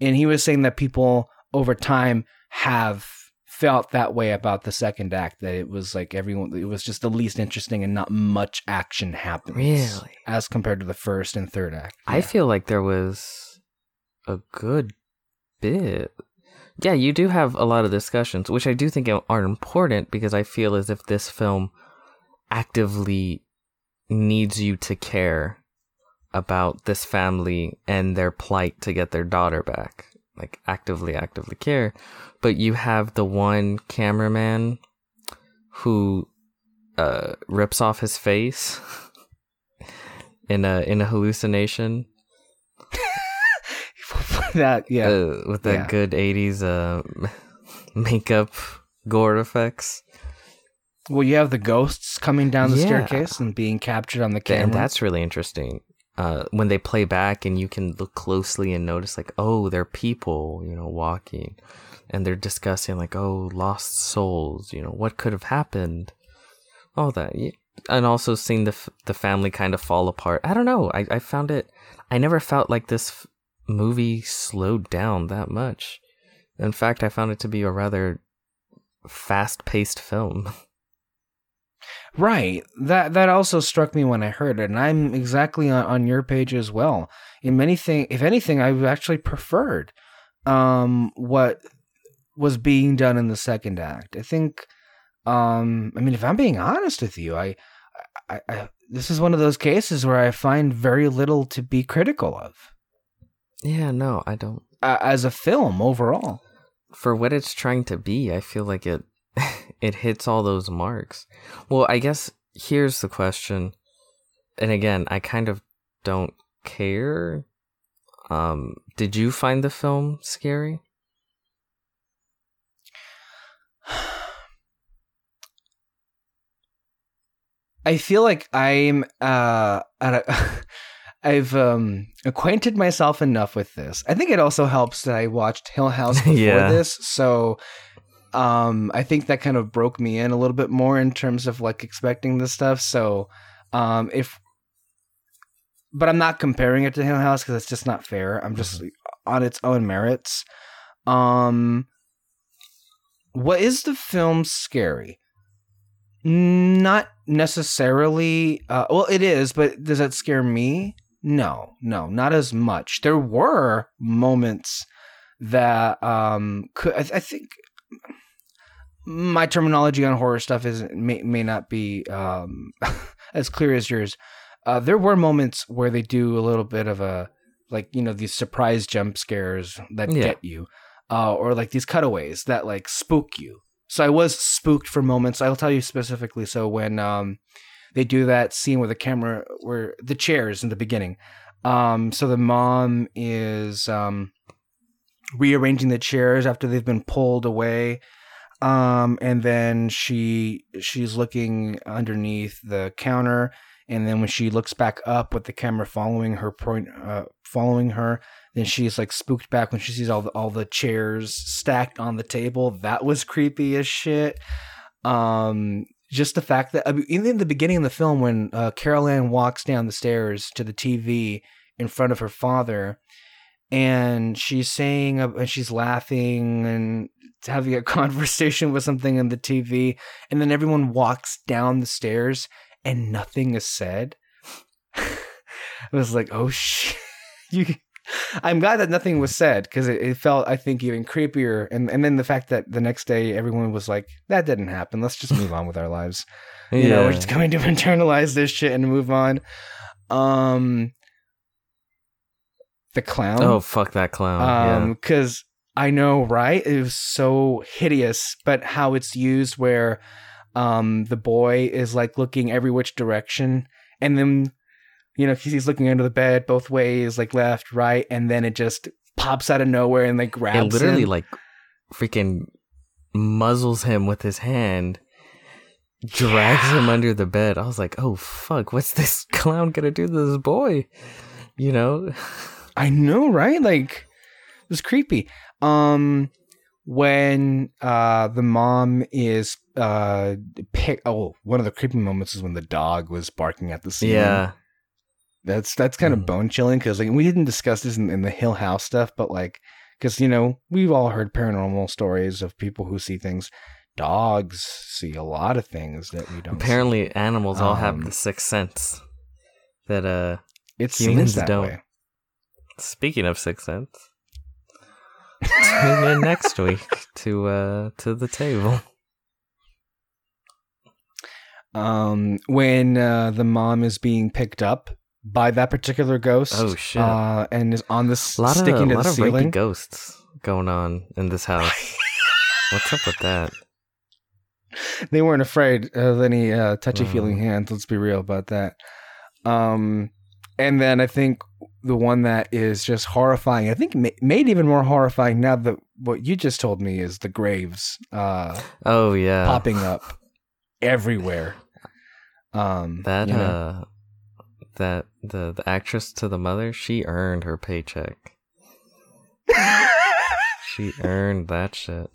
and he was saying that people over time have felt that way about the second act. That it was like everyone, it was just the least interesting, and not much action happens. Really? as compared to the first and third act. I feel like there was a good bit. Yeah, you do have a lot of discussions, which I do think are important because I feel as if this film actively needs you to care about this family and their plight to get their daughter back. Like actively, actively care. But you have the one cameraman who uh, rips off his face in a in a hallucination that yeah. uh, with that Yeah. good 80s uh, makeup gore effects. well, you have the ghosts coming down the Yeah. staircase and being captured on the camera. And that's really interesting. Uh, when they play back and you can look closely and notice like, oh, they're people, you know, walking and they're discussing like, oh, lost souls, you know, what could have happened? All that. And also seeing the, f- the family kind of fall apart. I don't know. I, I found it, I never felt like this f- movie slowed down that much. In fact, I found it to be a rather fast paced film. Right. That that also struck me when I heard it, and I'm exactly on, on your page as well. In many thing, if anything, I've actually preferred um, what was being done in the second act. I think. Um, I mean, if I'm being honest with you, I, I, I this is one of those cases where I find very little to be critical of. Yeah, no, I don't. Uh, as a film overall, for what it's trying to be, I feel like it it hits all those marks. Well, I guess here's the question. And again, I kind of don't care. Um, did you find the film scary? I feel like I'm uh at a I've um acquainted myself enough with this. I think it also helps that I watched Hill House before Yeah. this, so um I think that kind of broke me in a little bit more in terms of like expecting this stuff. So um if but I'm not comparing it to Hill House because it's just not fair. I'm just on its own merits. Um what is the film scary? Not necessarily. Uh, well, it is, but does that scare me? No, no, not as much. There were moments that um could. I, I think my terminology on horror stuff is may may not be um as clear as yours. Uh, there were moments where they do a little bit of a like you know these surprise jump scares that Yeah. get you, uh, or like these cutaways that like spook you. So I was spooked for moments. I'll tell you specifically. So when um, they do that scene where the camera, where the chairs in the beginning, um, so the mom is um, rearranging the chairs after they've been pulled away, um, and then she she's looking underneath the counter, and then when she looks back up with the camera following her point, uh, following her, then she's like spooked back when she sees all the, all the chairs stacked on the table. That was creepy as shit. Um, just the fact that I mean, even in the beginning of the film, when uh, Carol Anne walks down the stairs to the TV in front of her father, and she's saying, and she's laughing and having a conversation with something on the TV, and then everyone walks down the stairs and nothing is said. I was like, oh shit. you I'm glad that nothing was said because it, it felt, I think, even creepier. And and then the fact that the next day everyone was like, "That didn't happen. Let's just move on with our lives." You know, we're just going to internalize this shit and move on. Um, the clown. oh fuck that clown. Um, because I know, right? It was so hideous, but how it's used, where um the boy is like looking every which direction, and then you know he's looking under the bed both ways, like left, right, and then it just pops out of nowhere and like yeah. grabs It literally him. like freaking muzzles him with his hand. Drags him under the bed. I was like, "Oh fuck, what's this clown gonna do to this boy?" You know? I know, right? Like was creepy. Um when uh the mom is uh pick oh one of the creepy moments is when the dog was barking at the ceiling. Yeah. That's that's kind of Mm. bone chilling because like we didn't discuss this in, in the Hill House stuff, but like because you know we've all heard paranormal stories of people who see things. Dogs see a lot of things that we don't. see. Apparently, animals all have Um, the sixth sense. That uh, it humans seems that don't. way. speaking of sixth sense, tune in next week to uh to the table. Um, when uh, the mom is being picked up by that particular ghost. Oh, shit. Uh, and is on this lot of sticking a to lot the of rapey ceiling. ghosts going on in this house. What's up with that? they weren't afraid of any uh, touchy feeling Mm. hands. Let's be real about that. Um, and then I think the one that is just horrifying. I think made even more horrifying now that what you just told me is the graves uh, Oh yeah, popping up everywhere. Um, that you know. uh, that the the actress to the mother, she earned her paycheck. She earned that shit.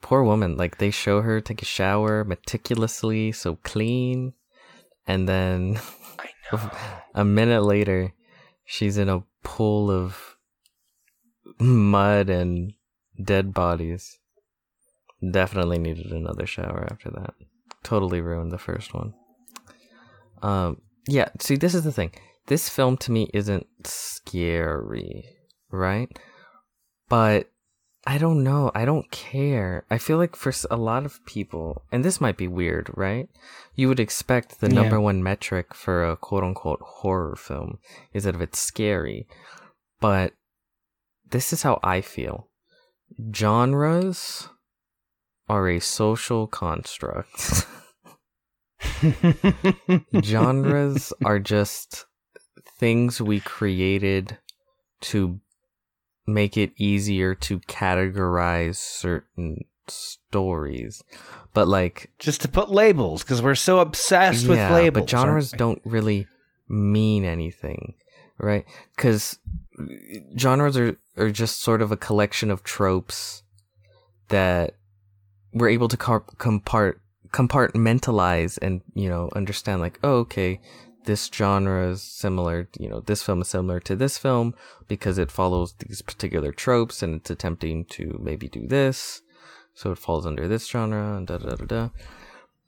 Poor woman. Like they show her take a shower meticulously, so clean, and then. a minute later, she's in a pool of mud and dead bodies. Definitely needed another shower after that. totally ruined the first one. Um, yeah. See, this is the thing. This film to me isn't scary, right? But I don't know. I don't care. I feel like for a lot of people, and this might be weird, right? You would expect the Yeah. number one metric for a quote unquote horror film is that if it's scary. But this is how I feel. Genres are a social construct. Genres are just things we created to make it easier to categorize certain stories. But like Just to put labels, because we're so obsessed with labels. but genres don't really mean anything, right? Because genres are, are just sort of a collection of tropes that we're able to compart compartmentalize and you know understand like oh okay this genre is similar you know this film is similar to this film because it follows these particular tropes and it's attempting to maybe do this so it falls under this genre and da da da da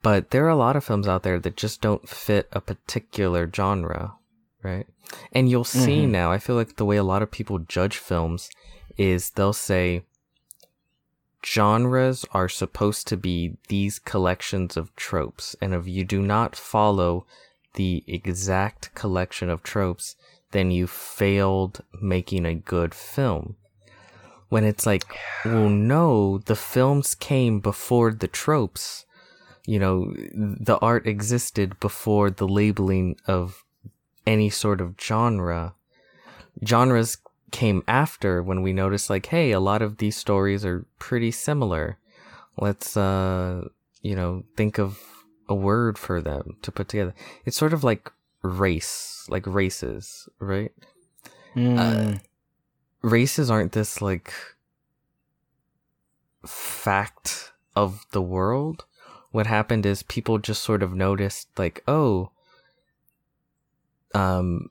but there are a lot of films out there that just don't fit a particular genre, right? And you'll see Mhm. now, I feel like the way a lot of people judge films is they'll say genres are supposed to be these collections of tropes, and if you do not follow the exact collection of tropes, then you failed making a good film. When it's like, well, no, the films came before the tropes you know, the art existed before the labeling of any sort of genre. Genres came after when we noticed like, hey, a lot of these stories are pretty similar. Let's uh, you know, think of a word for them to put together. It's sort of like race, like races, right? Mm. races aren't this like fact of the world. What happened is people just sort of noticed like, oh, um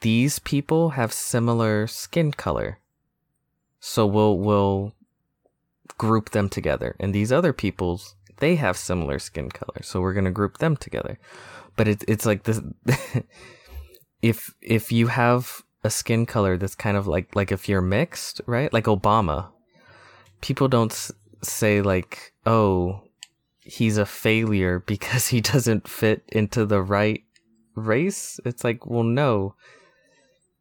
these people have similar skin color. So we'll we'll group them together. And these other people's they have similar skin color. So we're to group them together. But it's it's like this if if you have a skin color that's kind of like like if you're mixed, right? Like Obama. People don't s- say like, "Oh, he's a failure because he doesn't fit into the right race." It's like, "Well, no.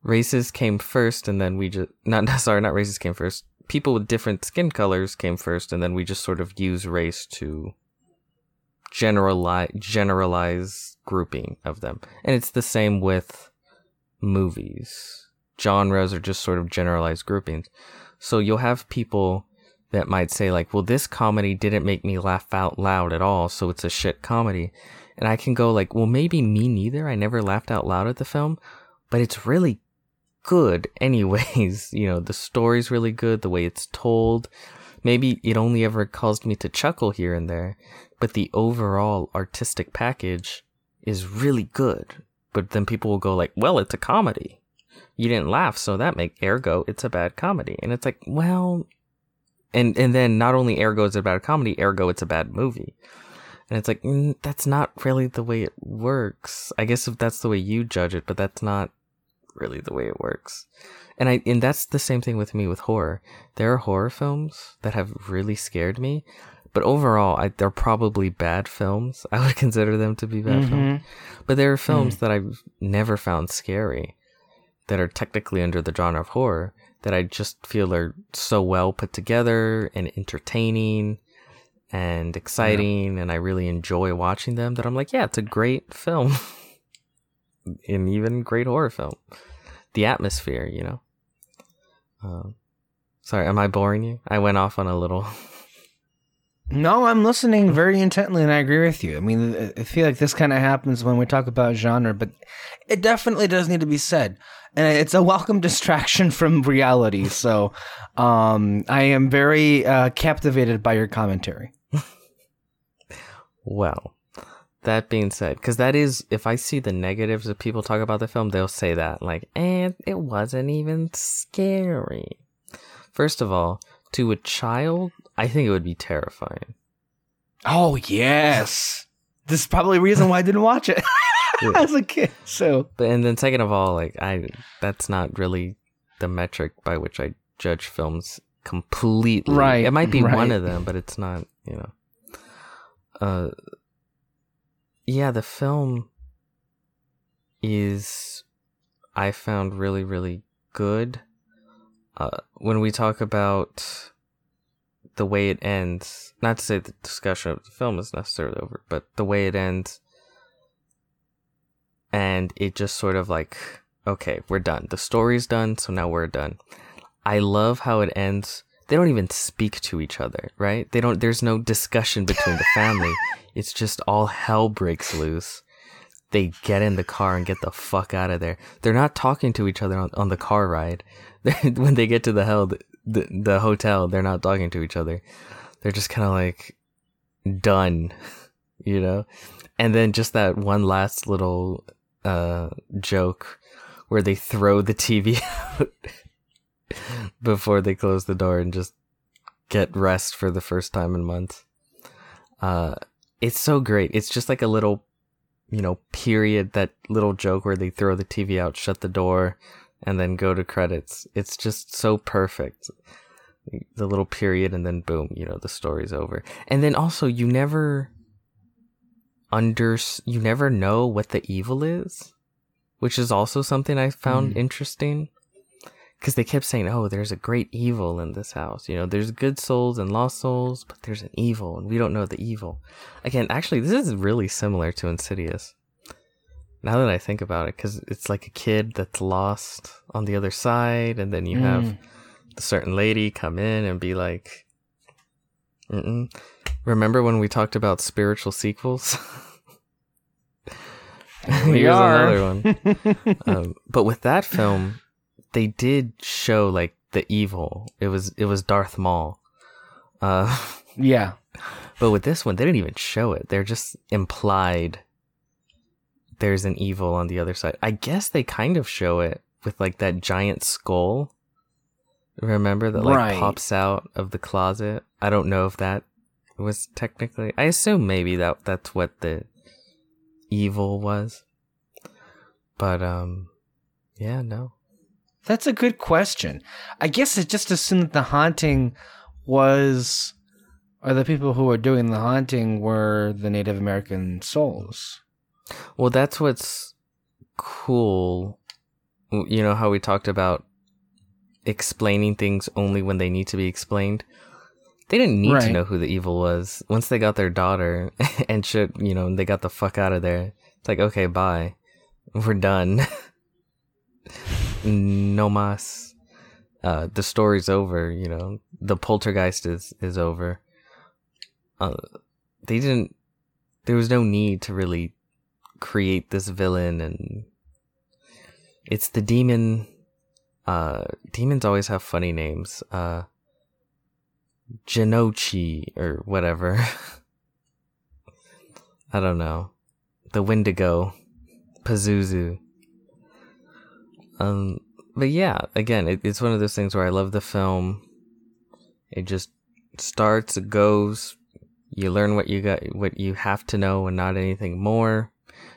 Races came first and then we just not- sorry, not races came first. People with different skin colors came first and then we just sort of use race to generalize generalize grouping of them. And it's the same with movies. Genres are just sort of generalized groupings. So you'll have people that might say like, well, this comedy didn't make me laugh out loud at all, so it's a shit comedy. And I can go like, well, maybe me neither. I never laughed out loud at the film, but it's really good anyways. you know, the story's really good, the way it's told. Maybe it only ever caused me to chuckle here and there, but the overall artistic package is really good. But then people will go like, well, it's a comedy. You didn't laugh, so that make ergo it's a bad comedy. And it's like, well, and and then not only ergo it's a bad comedy, ergo it's a bad movie. And it's like mm, that's not really the way it works. I guess if that's the way you judge it, but that's not really the way it works. And I and that's the same thing with me with horror. There are horror films that have really scared me, but overall, I, they're probably bad films. I would consider them to be bad films. Mhm. But there are films that I've never found scary that are technically under the genre of horror that I just feel are so well put together and entertaining and exciting and I really enjoy watching them that I'm like, yeah, it's a great film. and even great horror film. The atmosphere, you know. Um, sorry, am I boring you? I went off on a little No, I'm listening very intently, and I agree with you. I mean, I- I feel like this kind of happens when we talk about genre, but it definitely does need to be said, and it's a welcome distraction from reality. So, um, I am very uh, captivated by your commentary. Well, that being said, because that is, if I see the negatives that people talk about the film, they'll say that, like, and it wasn't even scary. First of all, to a child, I think it would be terrifying. Oh yes, this is probably the reason why I didn't watch it Yeah. as a kid. So But and then second of all, like I that's not really the metric by which I judge films completely. Right, It might be one of them, but it's not, you know. Uh yeah, the film is I found really, really good. Uh when we talk about the way it ends, not to say the discussion of the film is necessarily over, but the way it ends and it just sort of like okay we're done the story's done so now we're done i love how it ends they don't even speak to each other right? They don't there's no discussion between the family. It's just all hell breaks loose. They get in the car and get the fuck out of there. They're not talking to each other on, on the car ride. When they get to the hell the, the, the hotel they're not talking to each other. They're just kind of like done you know? And then just that one last little uh joke where they throw the TV out before they close the door and just get rest for the first time in months. Uh it's so great. It's just like a little you know, period that little joke where they throw the TV out, shut the door, and then go to credits. It's just so perfect. The little period and then boom, you know, the story's over. And then also you never under you never know what the evil is, which is also something I found Mm. interesting. Because they kept saying, "Oh, there's a great evil in this house. You know, there's good souls and lost souls, but there's an evil, and we don't know the evil." Again, actually, this is really similar to Insidious. Now that I think about it, because it's like a kid that's lost on the other side, and then you have Mm. the certain lady come in and be like, Mm-mm. "Remember when we talked about spiritual sequels?" we Here's another one. um, but with that film, they did show like the evil. It was it was Darth Maul. Uh, yeah. but with this one, they didn't even show it. They're just implied. There's an evil on the other side. I guess they kind of show it with like that giant skull. Remember that like Right. pops out of the closet. I don't know if that was technically. I assume maybe that that's what the evil was. But um, yeah, no. That's a good question. I guess it just assumed that the haunting was, or the people who were doing the haunting were the Native American souls. Well, that's what's cool. You know how we talked about explaining things only when they need to be explained? They didn't need to know who the evil was. Once they got their daughter and shit, you know, they got the fuck out of there. It's like, okay, bye. We're done. no mas. Uh, the story's over, you know. The poltergeist is, is over. Uh, they didn't, there was no need to really create this villain and it's the demon uh demons always have funny names uh Genochi or whatever I don't know the Wendigo Pazuzu um but yeah again it, it's one of those things where I love the film. It just starts it goes. You learn what you got what you have to know and not anything more.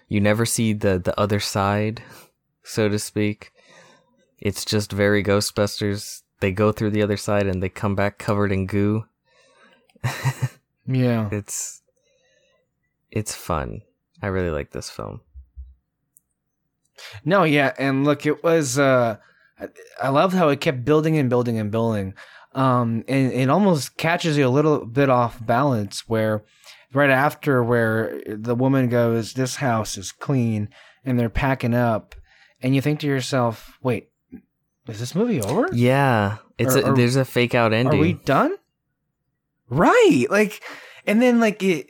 You never see the the other side so to speak. It's just very ghostbusters. They go through the other side and they come back covered in goo. Yeah. it's it's fun. I really like this film No, yeah, and look, it was. uh I- loved how it kept building and building and building, um, and it almost catches you a little bit off balance. Where right after, where the woman goes, "This house is clean," and they're packing up, and you think to yourself, "Wait, is this movie over? yeah it's a, are- there's a fake out ending Are we done?" Right, like, and then like it.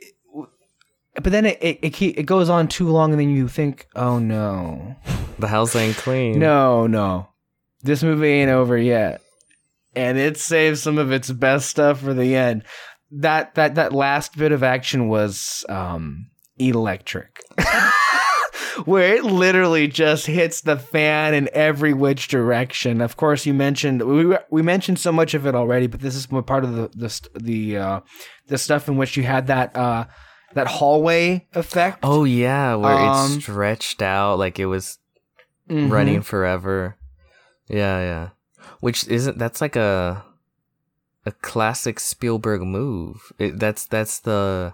But then it it, it it goes on too long, and then you think, "Oh no, the house ain't clean no, no. This movie ain't over yet. And it saves some of its best stuff for the end. That that that last bit of action was um electric. where it literally just hits the fan in every which direction. Of course, you mentioned we we mentioned so much of it already, but this is part of the the the uh, the stuff in which you had that uh, that hallway effect. Oh yeah, where Um, it stretched out like it was Mhm. running forever. Yeah, yeah. Which isn't that's like a a classic Spielberg move. It, that's that's the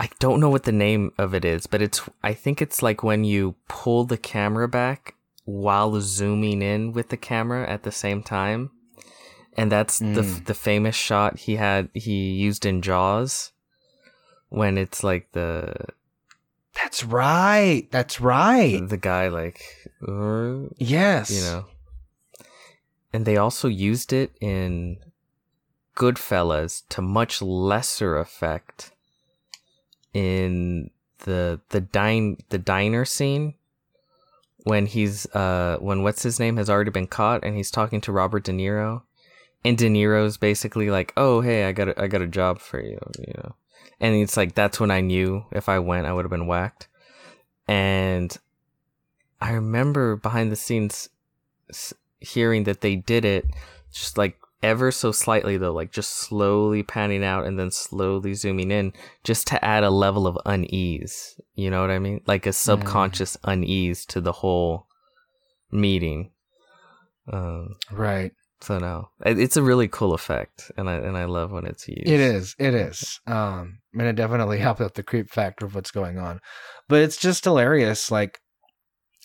I don't know what the name of it is, but it's I think it's like when you pull the camera back while zooming in with the camera at the same time. And that's the Mm. the famous shot he had he used in Jaws when it's like the That's right. That's right. the guy like uh, Yes. you know. And they also used it in Goodfellas to much lesser effect in the the dine the diner scene when he's uh when what's his name has already been caught and he's talking to Robert De Niro and De Niro's basically like, "Oh, hey, I got a, I got a job for you," you know. And it's like that's when I knew if I went I would have been whacked. And I remember behind the scenes hearing that they did it just like ever so slightly though, like just slowly panning out and then slowly zooming in just to add a level of unease. You know what I mean? Like a subconscious unease to the whole meeting. Um, Right. So no, it's a really cool effect, and I and I love when it's used. It is. It is. Um, and it definitely helps out the creep factor of what's going on. But it's just hilarious. Like,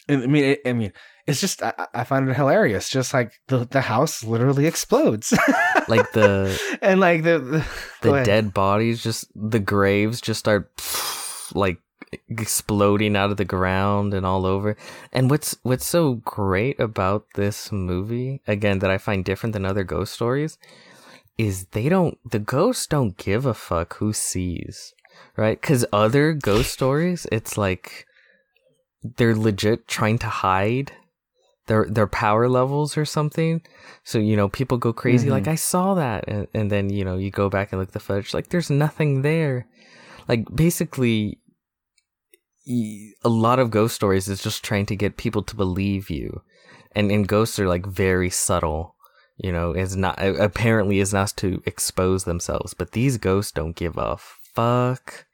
I I mean, it, I mean, it's just I, I find it hilarious. Just like the the house literally explodes. like the and like the the, the dead bodies just the graves just start like exploding out of the ground and all over. And what's what's so great about this movie again that i find different than other ghost stories is they don't the ghosts don't give a fuck who sees right? Because other ghost stories it's like they're legit trying to hide their their power levels or something. So you know people go crazy Mhm. like i saw that. And, and then you know you go back and look at the footage like there's nothing there. Like basically a lot of ghost stories is just trying to get people to believe you. And and ghosts are like very subtle you know is not apparently is not to expose themselves but these ghosts don't give a fuck.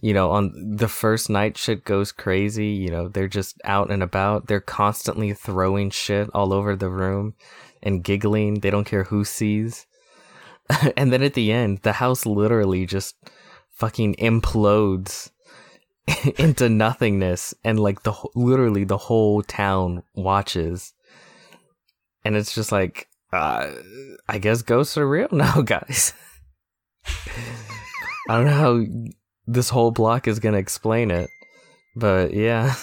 You know on the first night shit goes crazy you know they're just out and about they're constantly throwing shit all over the room and giggling they don't care who sees. And then at the end the house literally just fucking implodes into nothingness and like the literally the whole town watches. And it's just like uh, i guess ghosts are real now guys. I don't know how this whole block is gonna explain it but yeah.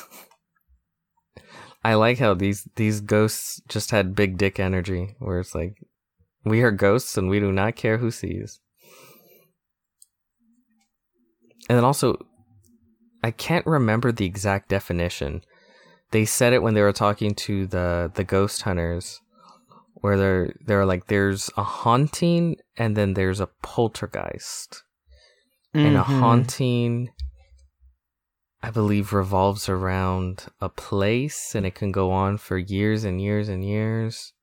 I like how these these ghosts just had big dick energy where it's like we are ghosts and we do not care who sees. And then also I can't remember the exact definition. They said it when they were talking to the the ghost hunters, where they're they're like, there's a haunting and then there's a poltergeist, and a Mhm. haunting, I believe, revolves around a place and it can go on for years and years and years.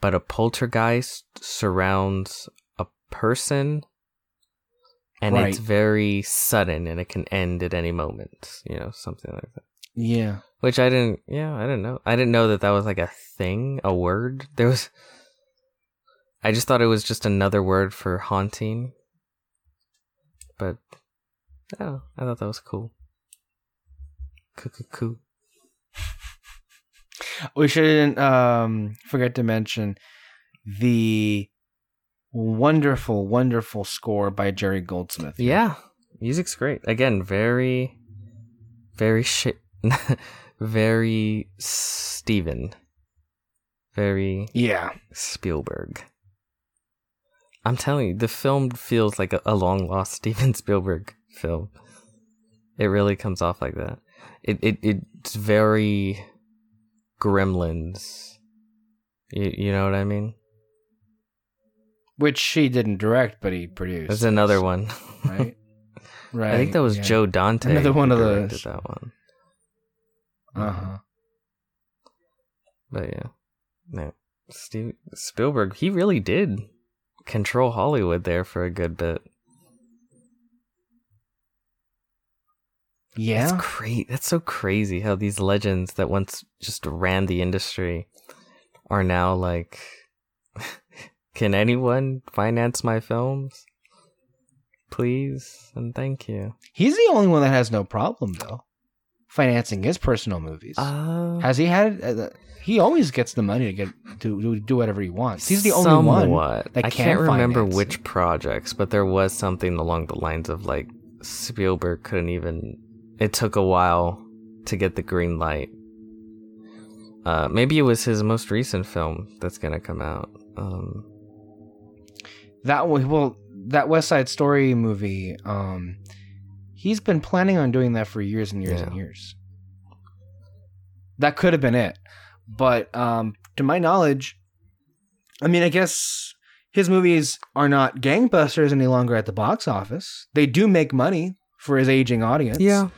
But a poltergeist surrounds a person and it's very sudden and it can end at any moment you know something like that. Yeah. which i didn't yeah i didn't know. I didn't know that that was like a thing a word. There was i just thought it was just another word for haunting. But oh i thought that was cool. Cool We shouldn't um, forget to mention the wonderful, wonderful score by Jerry Goldsmith. yeah music's great again very very shit very steven very Yeah. Spielberg. I'm telling you, the film feels like a, a long lost Steven Spielberg film. It really comes off like that. It it it's very Gremlins. You you know what I mean? Which he didn't direct, but he produced. There's another one. Right. Right. I think that was yeah. Joe Dante. Another one of those. That one. Uh huh. But yeah, no, Steve Spielberg, he really did control Hollywood there for a good bit. Yeah. That's great. That's so crazy how these legends that once just ran the industry are now like, can anyone finance my films? Please and thank you. He's the only one that has no problem though, financing his personal movies. Uh, Has he had? Uh, he always gets the money to get to, do whatever he wants. He's the only one that I can't can't remember which projects, but there was something along the lines of like Spielberg couldn't even. It took a while to get the green light. Uh, maybe it was his most recent film that's gonna come out. Um, that. Well, that West Side Story movie. Um, he's been planning on doing that for years and years and years. That could have been it, but um, to my knowledge, I mean, I guess his movies are not gangbusters any longer at the box office. They do make money for his aging audience. yeah,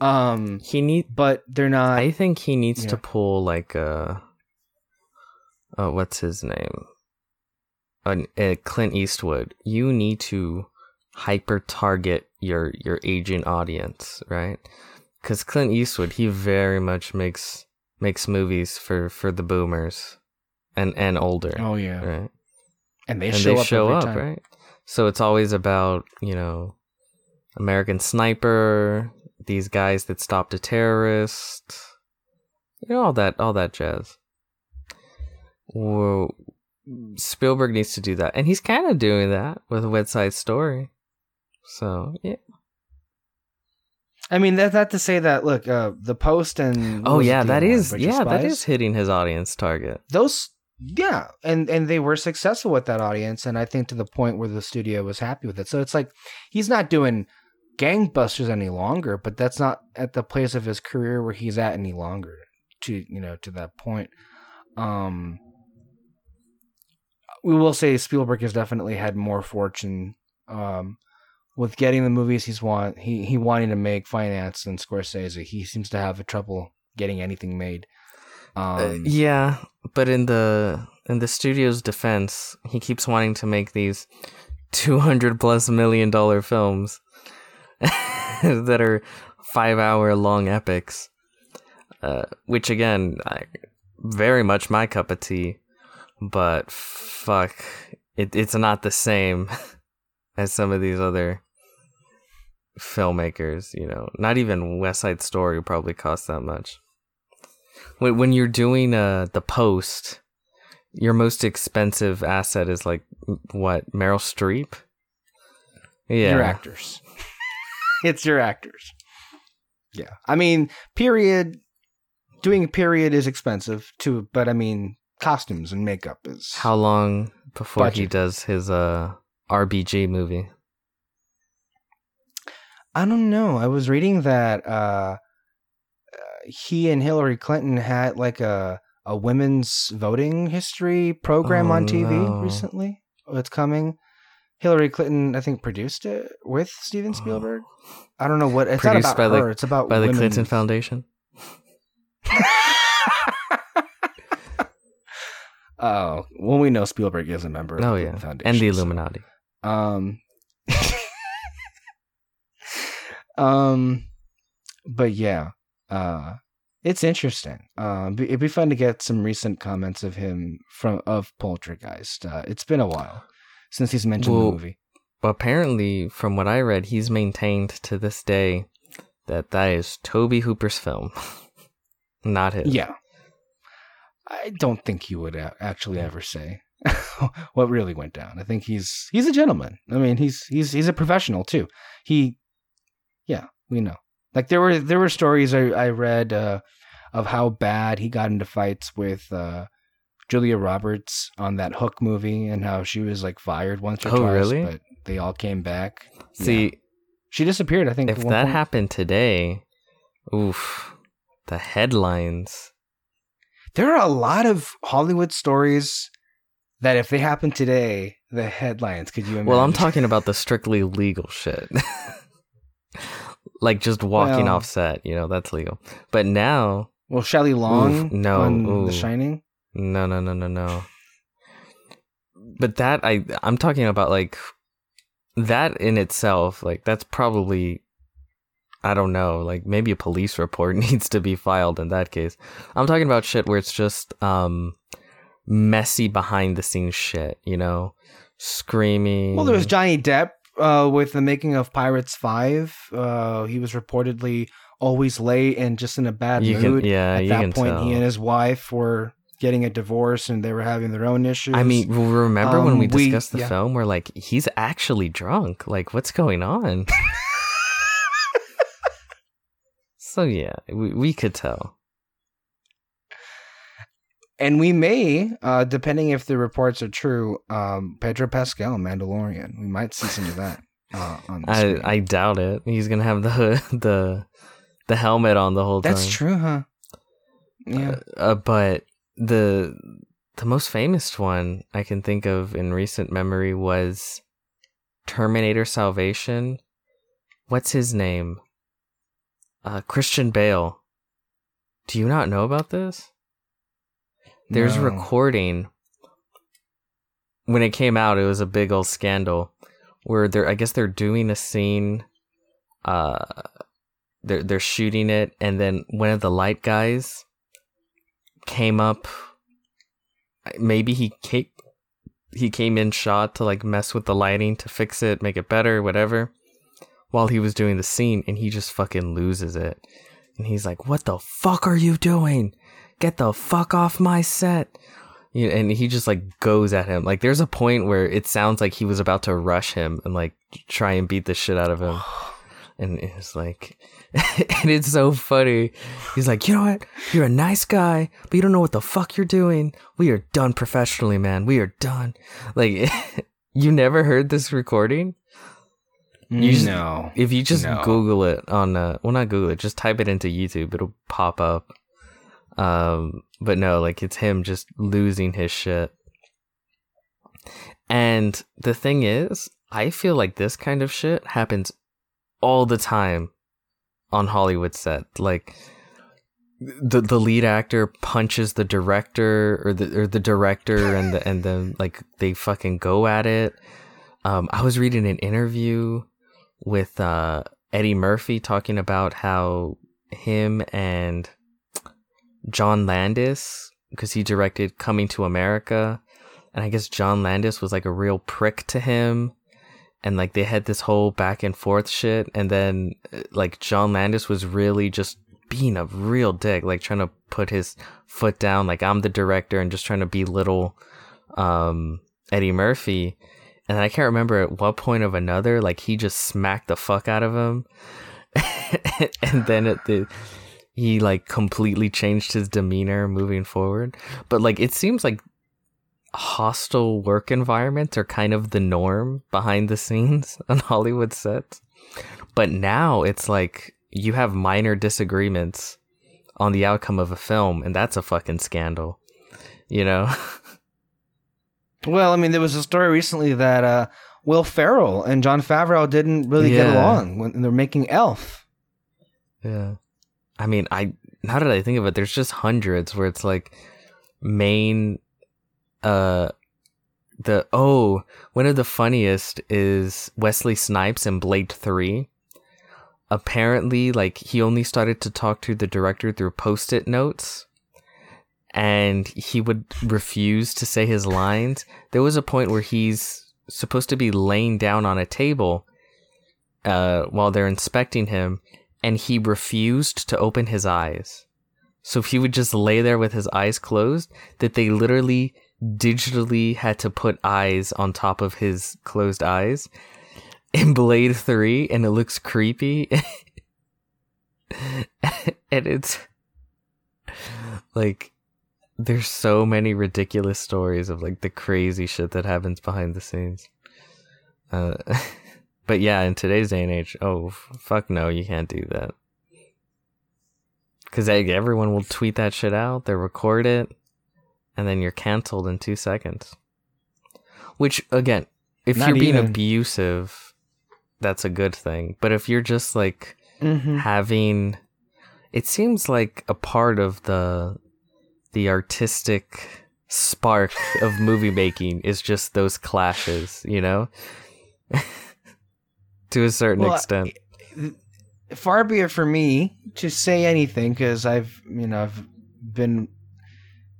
Um, he need. but they're not. I think he needs yeah. to pull like a. Uh, what's his name? An, uh, Clint Eastwood. You need to hyper target your your aging audience, right? Because Clint Eastwood, he very much makes makes movies for for the boomers, and and older, oh yeah, right? and they and show they up show every up, time. right? So it's always about you know, American Sniper, these guys that stopped a terrorist, you know, all that, all that jazz. Well, Spielberg needs to do that, and he's kind of doing that with West Side Story. So yeah. I mean, that's not to say that. Look, uh, the post and Oh yeah, that is that other one, is Bridge of yeah, that Spies? is hitting his audience target. those. Yeah, and and they were successful with that audience, and I think to the point where the studio was happy with it. So it's like he's not doing gangbusters any longer, but that's not at the place of his career where he's at any longer. To you know, to that point, um, we will say Spielberg has definitely had more fortune, um, with getting the movies he's want he he wanting to make finance than Scorsese. He seems to have a trouble getting anything made. Um, Uh, yeah, but in the in the studio's defense, he keeps wanting to make these two hundred plus million dollar films that are five hour long epics. Uh, which again, I, very much my cup of tea, but fuck, it, it's not the same as some of these other filmmakers. You know, not even West Side Story probably cost that much when when you're doing uh the post, your most expensive asset is like what Meryl Streep. Yeah, your actors. it's your actors. Yeah. I mean, period doing period is expensive too, but I mean costumes and makeup is How long before he does his uh RBG movie? I don't know. I was reading that uh, uh he and Hillary Clinton had like a a women's voting history program Oh, on TV no. recently. It's coming. Hillary Clinton, I think, produced it with Steven Spielberg. I don't know what it's Produced not by about the- it's about By the. Clinton Foundation. Oh, well, we know Spielberg is a member. of Oh the yeah, Foundation, and the so- Illuminati. Um, um, but yeah, uh, it's interesting. Um, it'd be fun to get some recent comments of him from of Poltergeist. Uh, it's been a while since he's mentioned Well, the movie. Well, apparently, from what I read, he's maintained to this day that that is Tobe Hooper's film, not his. Yeah, I don't think he would actually ever say what really went down. I think he's he's a gentleman. I mean, he's he's he's a professional too. He, yeah, we know. Like there were there were stories I I read uh, of how bad he got into fights with uh, Julia Roberts on that Hook movie, and how she was like fired once or Oh, twice, really? but they all came back. See, Yeah. She disappeared. I think if that point. happened today, oof, the headlines. There are a lot of Hollywood stories that if they happen today, the headlines. Could you imagine? Well, I'm talking about the strictly legal shit. like just walking Well- off set, you know, that's legal. But now Well, Shelley Long Oof, no, on ooh. The Shining. No, no, no, no, no. But that I I'm talking about like that in itself, like that's probably I don't know, like maybe a police report needs to be filed in that case. I'm talking about shit where it's just um messy behind the scenes shit, you know? Screaming. Well, there was Johnny Depp uh, with the making of Pirates Five. Uh, he was reportedly always late and just in a bad You mood. can- yeah, At you that can point, tell. he and his wife were getting a divorce, and they were having their own issues. I mean, remember when Um, we we- discussed the yeah. film where like he's actually drunk? Like what's going on? so yeah, we we could tell. and we may, uh, depending if the reports are true, um, Pedro Pascal, Mandalorian. We might see some of that. Uh, on I. I doubt it. He's gonna have the the the helmet on the whole time. That's true, huh? Yeah. Uh, uh, but the the most famous one I can think of in recent memory was Terminator Salvation. What's his name? Uh, Christian Bale. Do you not know about this? There's a No. recording. When it came out, it was a big old scandal. Where they're, I guess they're doing a scene. Uh, they're they're shooting it, and then one of the light guys came up. Maybe he came, he came in shot to like mess with the lighting to fix it, make it better, whatever. While he was doing the scene, and he just fucking loses it, and he's like, "What the fuck are you doing? Get the fuck off my set!" You and he just like goes at him. Like there's a point where it sounds like he was about to rush him and like try and beat the shit out of him. And it's like, and it's so funny. He's like, you know what? You're a nice guy, but you don't know what the fuck you're doing. We are done professionally, man. We are done. Like, you never heard this recording? You just- no. If you just No. Google it on, uh, well, not Google it, just type it into YouTube, it'll pop up. Um, but no, like it's him just losing his shit. And the thing is, I feel like this kind of shit happens all the time on Hollywood set. Like the the lead actor punches the director or the or the director and the and then like they fucking go at it. Um I was reading an interview with uh Eddie Murphy talking about how him and John Landis because he directed Coming to America and I guess John Landis was like a real prick to him. And like they had this whole back and forth shit and then uh, like John Landis was really just being a real dick like trying to put his foot down like I'm the director and just trying to belittle um Eddie Murphy and I can't remember at what point of another like he just smacked the fuck out of him and then at the he like completely changed his demeanor moving forward but like it seems like hostile work environments are kind of the norm behind the scenes on Hollywood sets. But now it's like you have minor disagreements on the outcome of a film, and that's a fucking scandal. You know? Well, I mean, there was a story recently that uh, Will Ferrell and Jon Favreau didn't really get along when they're making Elf. yeah. I mean, I now that I think of it, there's just hundreds where it's like main uh the oh one of the funniest is Wesley Snipes in Blade 3 apparently like he only started to talk to the director through post-it notes and he would refuse to say his lines. There was a point where he's supposed to be laying down on a table uh while they're inspecting him and he refused to open his eyes. So he would just lay there with his eyes closed that they literally digitally had to put eyes on top of his closed eyes. In Blade 3 and it looks creepy. and it's like there's so many ridiculous stories of like the crazy shit that happens behind the scenes. Uh, but yeah, in today's day and age, oh f- fuck no, you can't do that. Cuz everyone will tweet that shit out, they record it, and then you're canceled in 2 seconds. Which again, if Not you're being even. abusive, that's a good thing. But if you're just like Mm-hmm. having it seems like a part of the the artistic spark of movie making is just those clashes, you know? to a certain Well, extent. far be it for me to say anything because I've you know I've been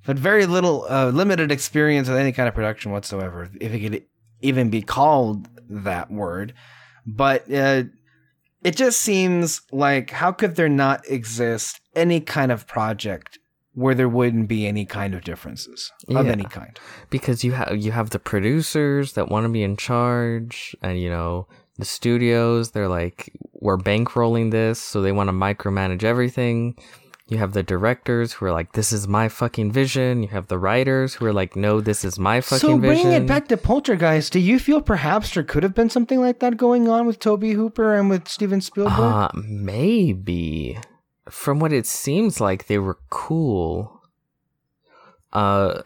had very little uh, limited experience with any kind of production whatsoever, if it could even be called that word. But uh, it just seems like how could there not exist any kind of project where there wouldn't be any kind of differences of any kind? because you have you have the producers that want to be in charge and you know the studios they're like we're bankrolling this so they want to micromanage everything you have the directors who are like this is my fucking vision you have the writers who are like no this is my fucking vision. So bringing it back to Poltergeist, do you feel perhaps there could have been something like that going on with Tobe Hooper and with Steven Spielberg? uh maybe from what it seems like they were cool uh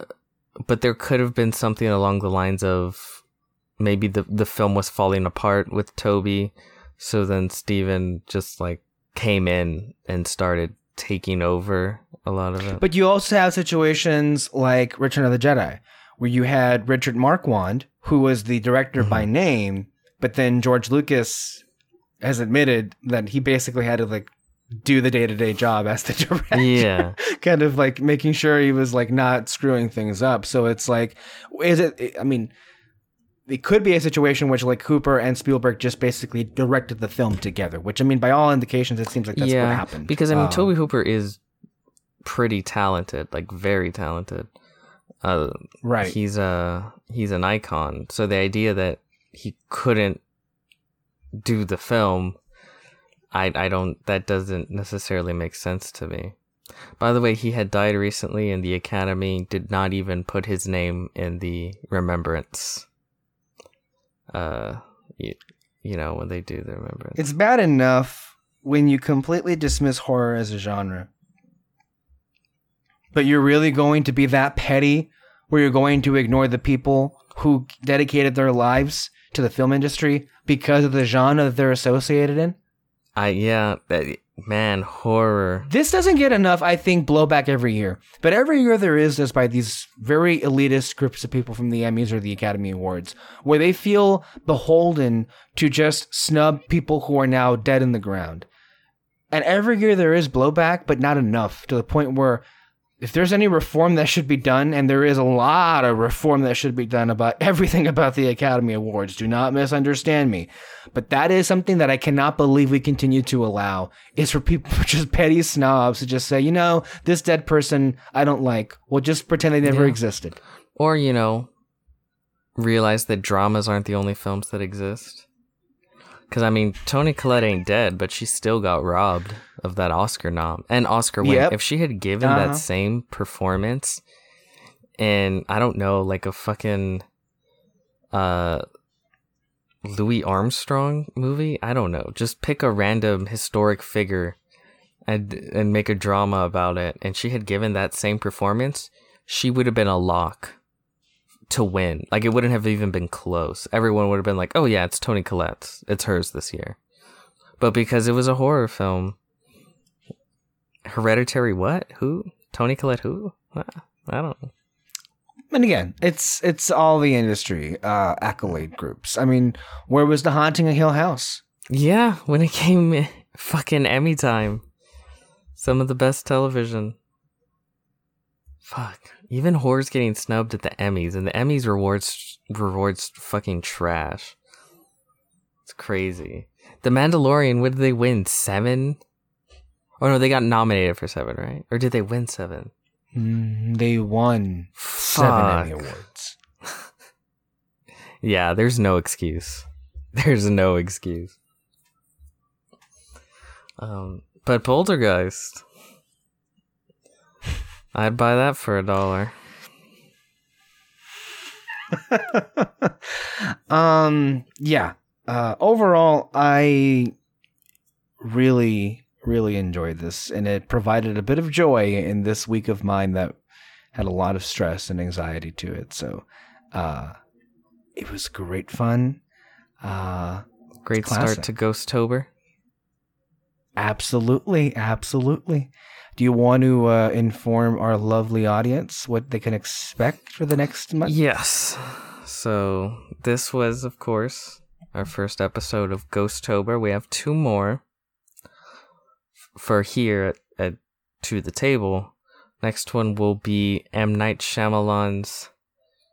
but there could have been something along the lines of maybe the the film was falling apart with Tobe, so then Steven just like came in and started taking over a lot of it. But you also have situations like Return of the Jedi, where you had Richard Marquand, who was the director by Mm-hmm. name, but then George Lucas has admitted that he basically had to like do the day to day job as the director. yeah, kind of like making sure he was like not screwing things up. So it's like, is it? I mean, it could be a situation which like Cooper and Spielberg just basically directed the film together. Which I mean, by all indications, it seems like that's yeah. what happened. Because I mean, Um, Tobe Hooper is pretty talented, like very talented. Uh, right? he's a he's an icon. So the idea that he couldn't do the film, I I don't that doesn't necessarily make sense to me. By the way, he had died recently, and the Academy did not even put his name in the remembrance. Uh, you, you know when they do the remembrance. It's bad enough when you completely dismiss horror as a genre. But you're really going to be that petty where you're going to ignore the people who dedicated their lives to the film industry because of the genre that they're associated in? I yeah, that man horror. This doesn't get enough, I think, blowback every year. But every year there is this by these very elitist groups of people from the Emmys or the Academy Awards, where they feel beholden to just snub people who are now dead in the ground. And every year there is blowback, but not enough to the point where if there's any reform that should be done, and there is a lot of reform that should be done about everything about the Academy Awards, do not misunderstand me. But that is something that I cannot believe we continue to allow is for people, just petty snobs to just say, you know, this dead person I don't like. We'll just pretend they never Yeah. existed. Or, you know, realize that dramas aren't the only films that exist. Because, I mean, Toni Collette ain't dead, but she still got robbed of that Oscar nom and Oscar win. Yep. If she had given Uh-huh. that same performance in, I don't know, like a fucking uh, Louis Armstrong movie, I don't know. Just pick a random historic figure and, and make a drama about it. And she had given that same performance, she would have been a lock to win. Like it wouldn't have even been close. Everyone would have been like, "Oh yeah, it's Toni Collette's. It's hers this year." But because it was a horror film, Hereditary what? Who? Toni Collette who? I don't know. And again, it's it's all the industry uh, accolade groups. I mean, where was the haunting of Hill House? Yeah, when it came fucking Emmy time. Some of the best television. Fuck. Even horror's getting snubbed at the Emmys, and the Emmys rewards rewards fucking trash. It's crazy. The Mandalorian, what did they win? Seven? Oh no, they got nominated for seven, right? Or did they win seven? Mm, they won seven Emmy Awards. Yeah, there's no excuse. There's no excuse. Um, but Poltergeist. I'd buy that for a dollar. um, yeah. Uh, overall, I really, really enjoyed this, and it provided a bit of joy in this week of mine that had a lot of stress and anxiety to it. So, uh, it was great fun. Uh, Great Classic. start to Ghosttober. Absolutely, absolutely. Do you want to uh, inform our lovely audience what they can expect for the next month? Yes. So this was, of course, our first episode of Ghosttober. We have two more for here at, at to the table. Next one will be M Night Shyamalan's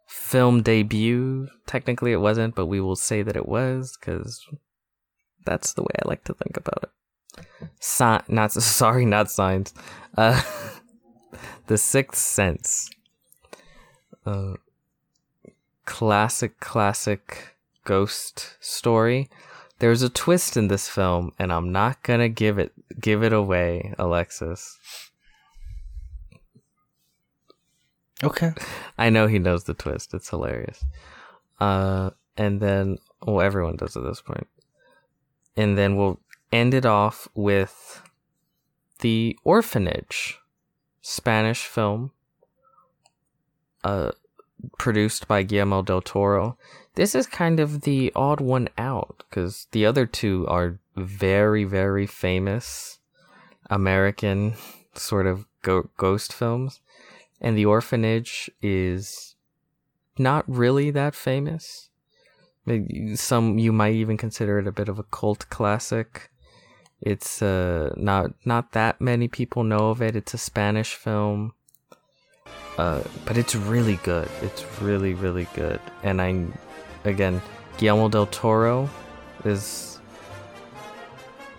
film debut. Technically, it wasn't, but we will say that it was because that's the way I like to think about it. Si- not sorry, not signs. Uh, the Sixth Sense. Uh, classic, classic ghost story. There's a twist in this film, and I'm not gonna give it give it away, Alexis. Okay. I know he knows the twist. It's hilarious. Uh, and then, well, everyone does at this point. And then we'll end it off with The Orphanage, Spanish film, uh, produced by Guillermo del Toro. This is kind of the odd one out because the other two are very, very famous American sort of go- ghost films and the orphanage is not really that famous. Some you might even consider it a bit of a cult classic. It's uh not not that many people know of it. It's a Spanish film. Uh, but it's really good. It's really really good. And I again, Guillermo del Toro is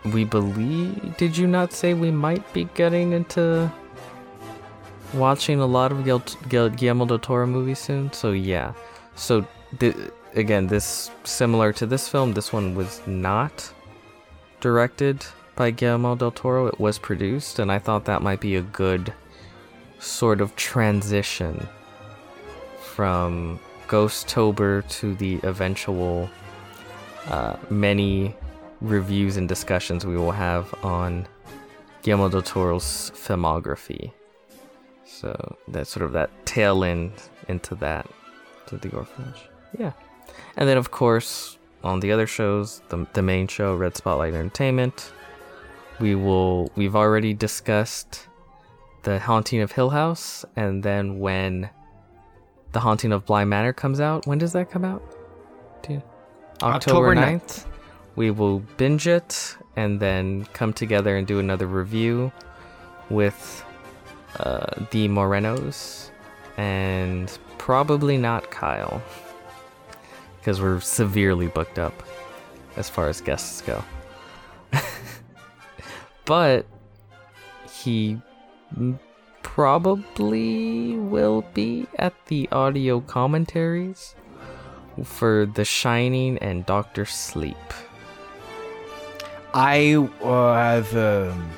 we believe did you not say we might be getting into watching a lot of Guillermo del Toro movies soon. So yeah, so again, this similar to this film. This one was not directed by Guillermo del Toro. It was produced, and I thought that might be a good sort of transition from Ghosttober to the eventual uh, many reviews and discussions we will have on Guillermo del Toro's filmography. So that's sort of that tail end into that, to the orphanage. Yeah. And then, of course, on the other shows, the, the main show, Red Spotlight Entertainment, we will, we've already discussed The Haunting of Hill House. And then when The Haunting of Bly Manor comes out, when does that come out? You, October, October 9th. 9th. We will binge it and then come together and do another review with uh, the Morenos, and probably not Kyle, because we're severely booked up as far as guests go. but he probably will be at the audio commentaries for The Shining and Doctor Sleep. I uh, have. Um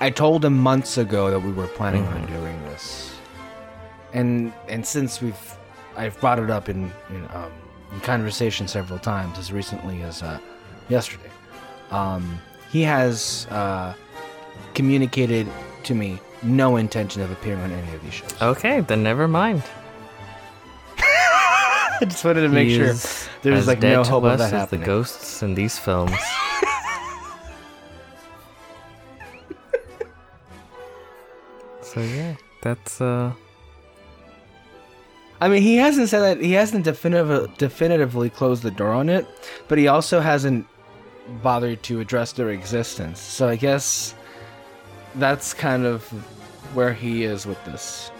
I told him months ago that we were planning mm-hmm. on doing this, and and since we've I've brought it up in in, um, in conversation several times as recently as uh, yesterday. Um, he has uh, communicated to me no intention of appearing on any of these shows. Okay, then never mind. I just wanted to make he sure there's like no hope of that happening. The ghosts in these films. So yeah, that's uh. I mean, he hasn't said that he hasn't definitive, definitively closed the door on it, but he also hasn't bothered to address their existence. So I guess that's kind of where he is with this.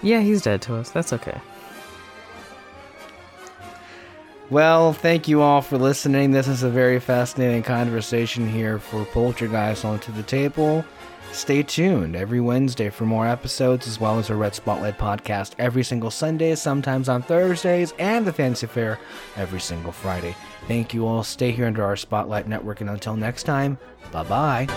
Yeah, he's dead to us. That's okay. Well, thank you all for listening. This is a very fascinating conversation here for Poltergeist onto the table. Stay tuned every Wednesday for more episodes, as well as our Red Spotlight podcast every single Sunday, sometimes on Thursdays, and the Fantasy Fair every single Friday. Thank you all. Stay here under our Spotlight Network, and until next time, bye bye.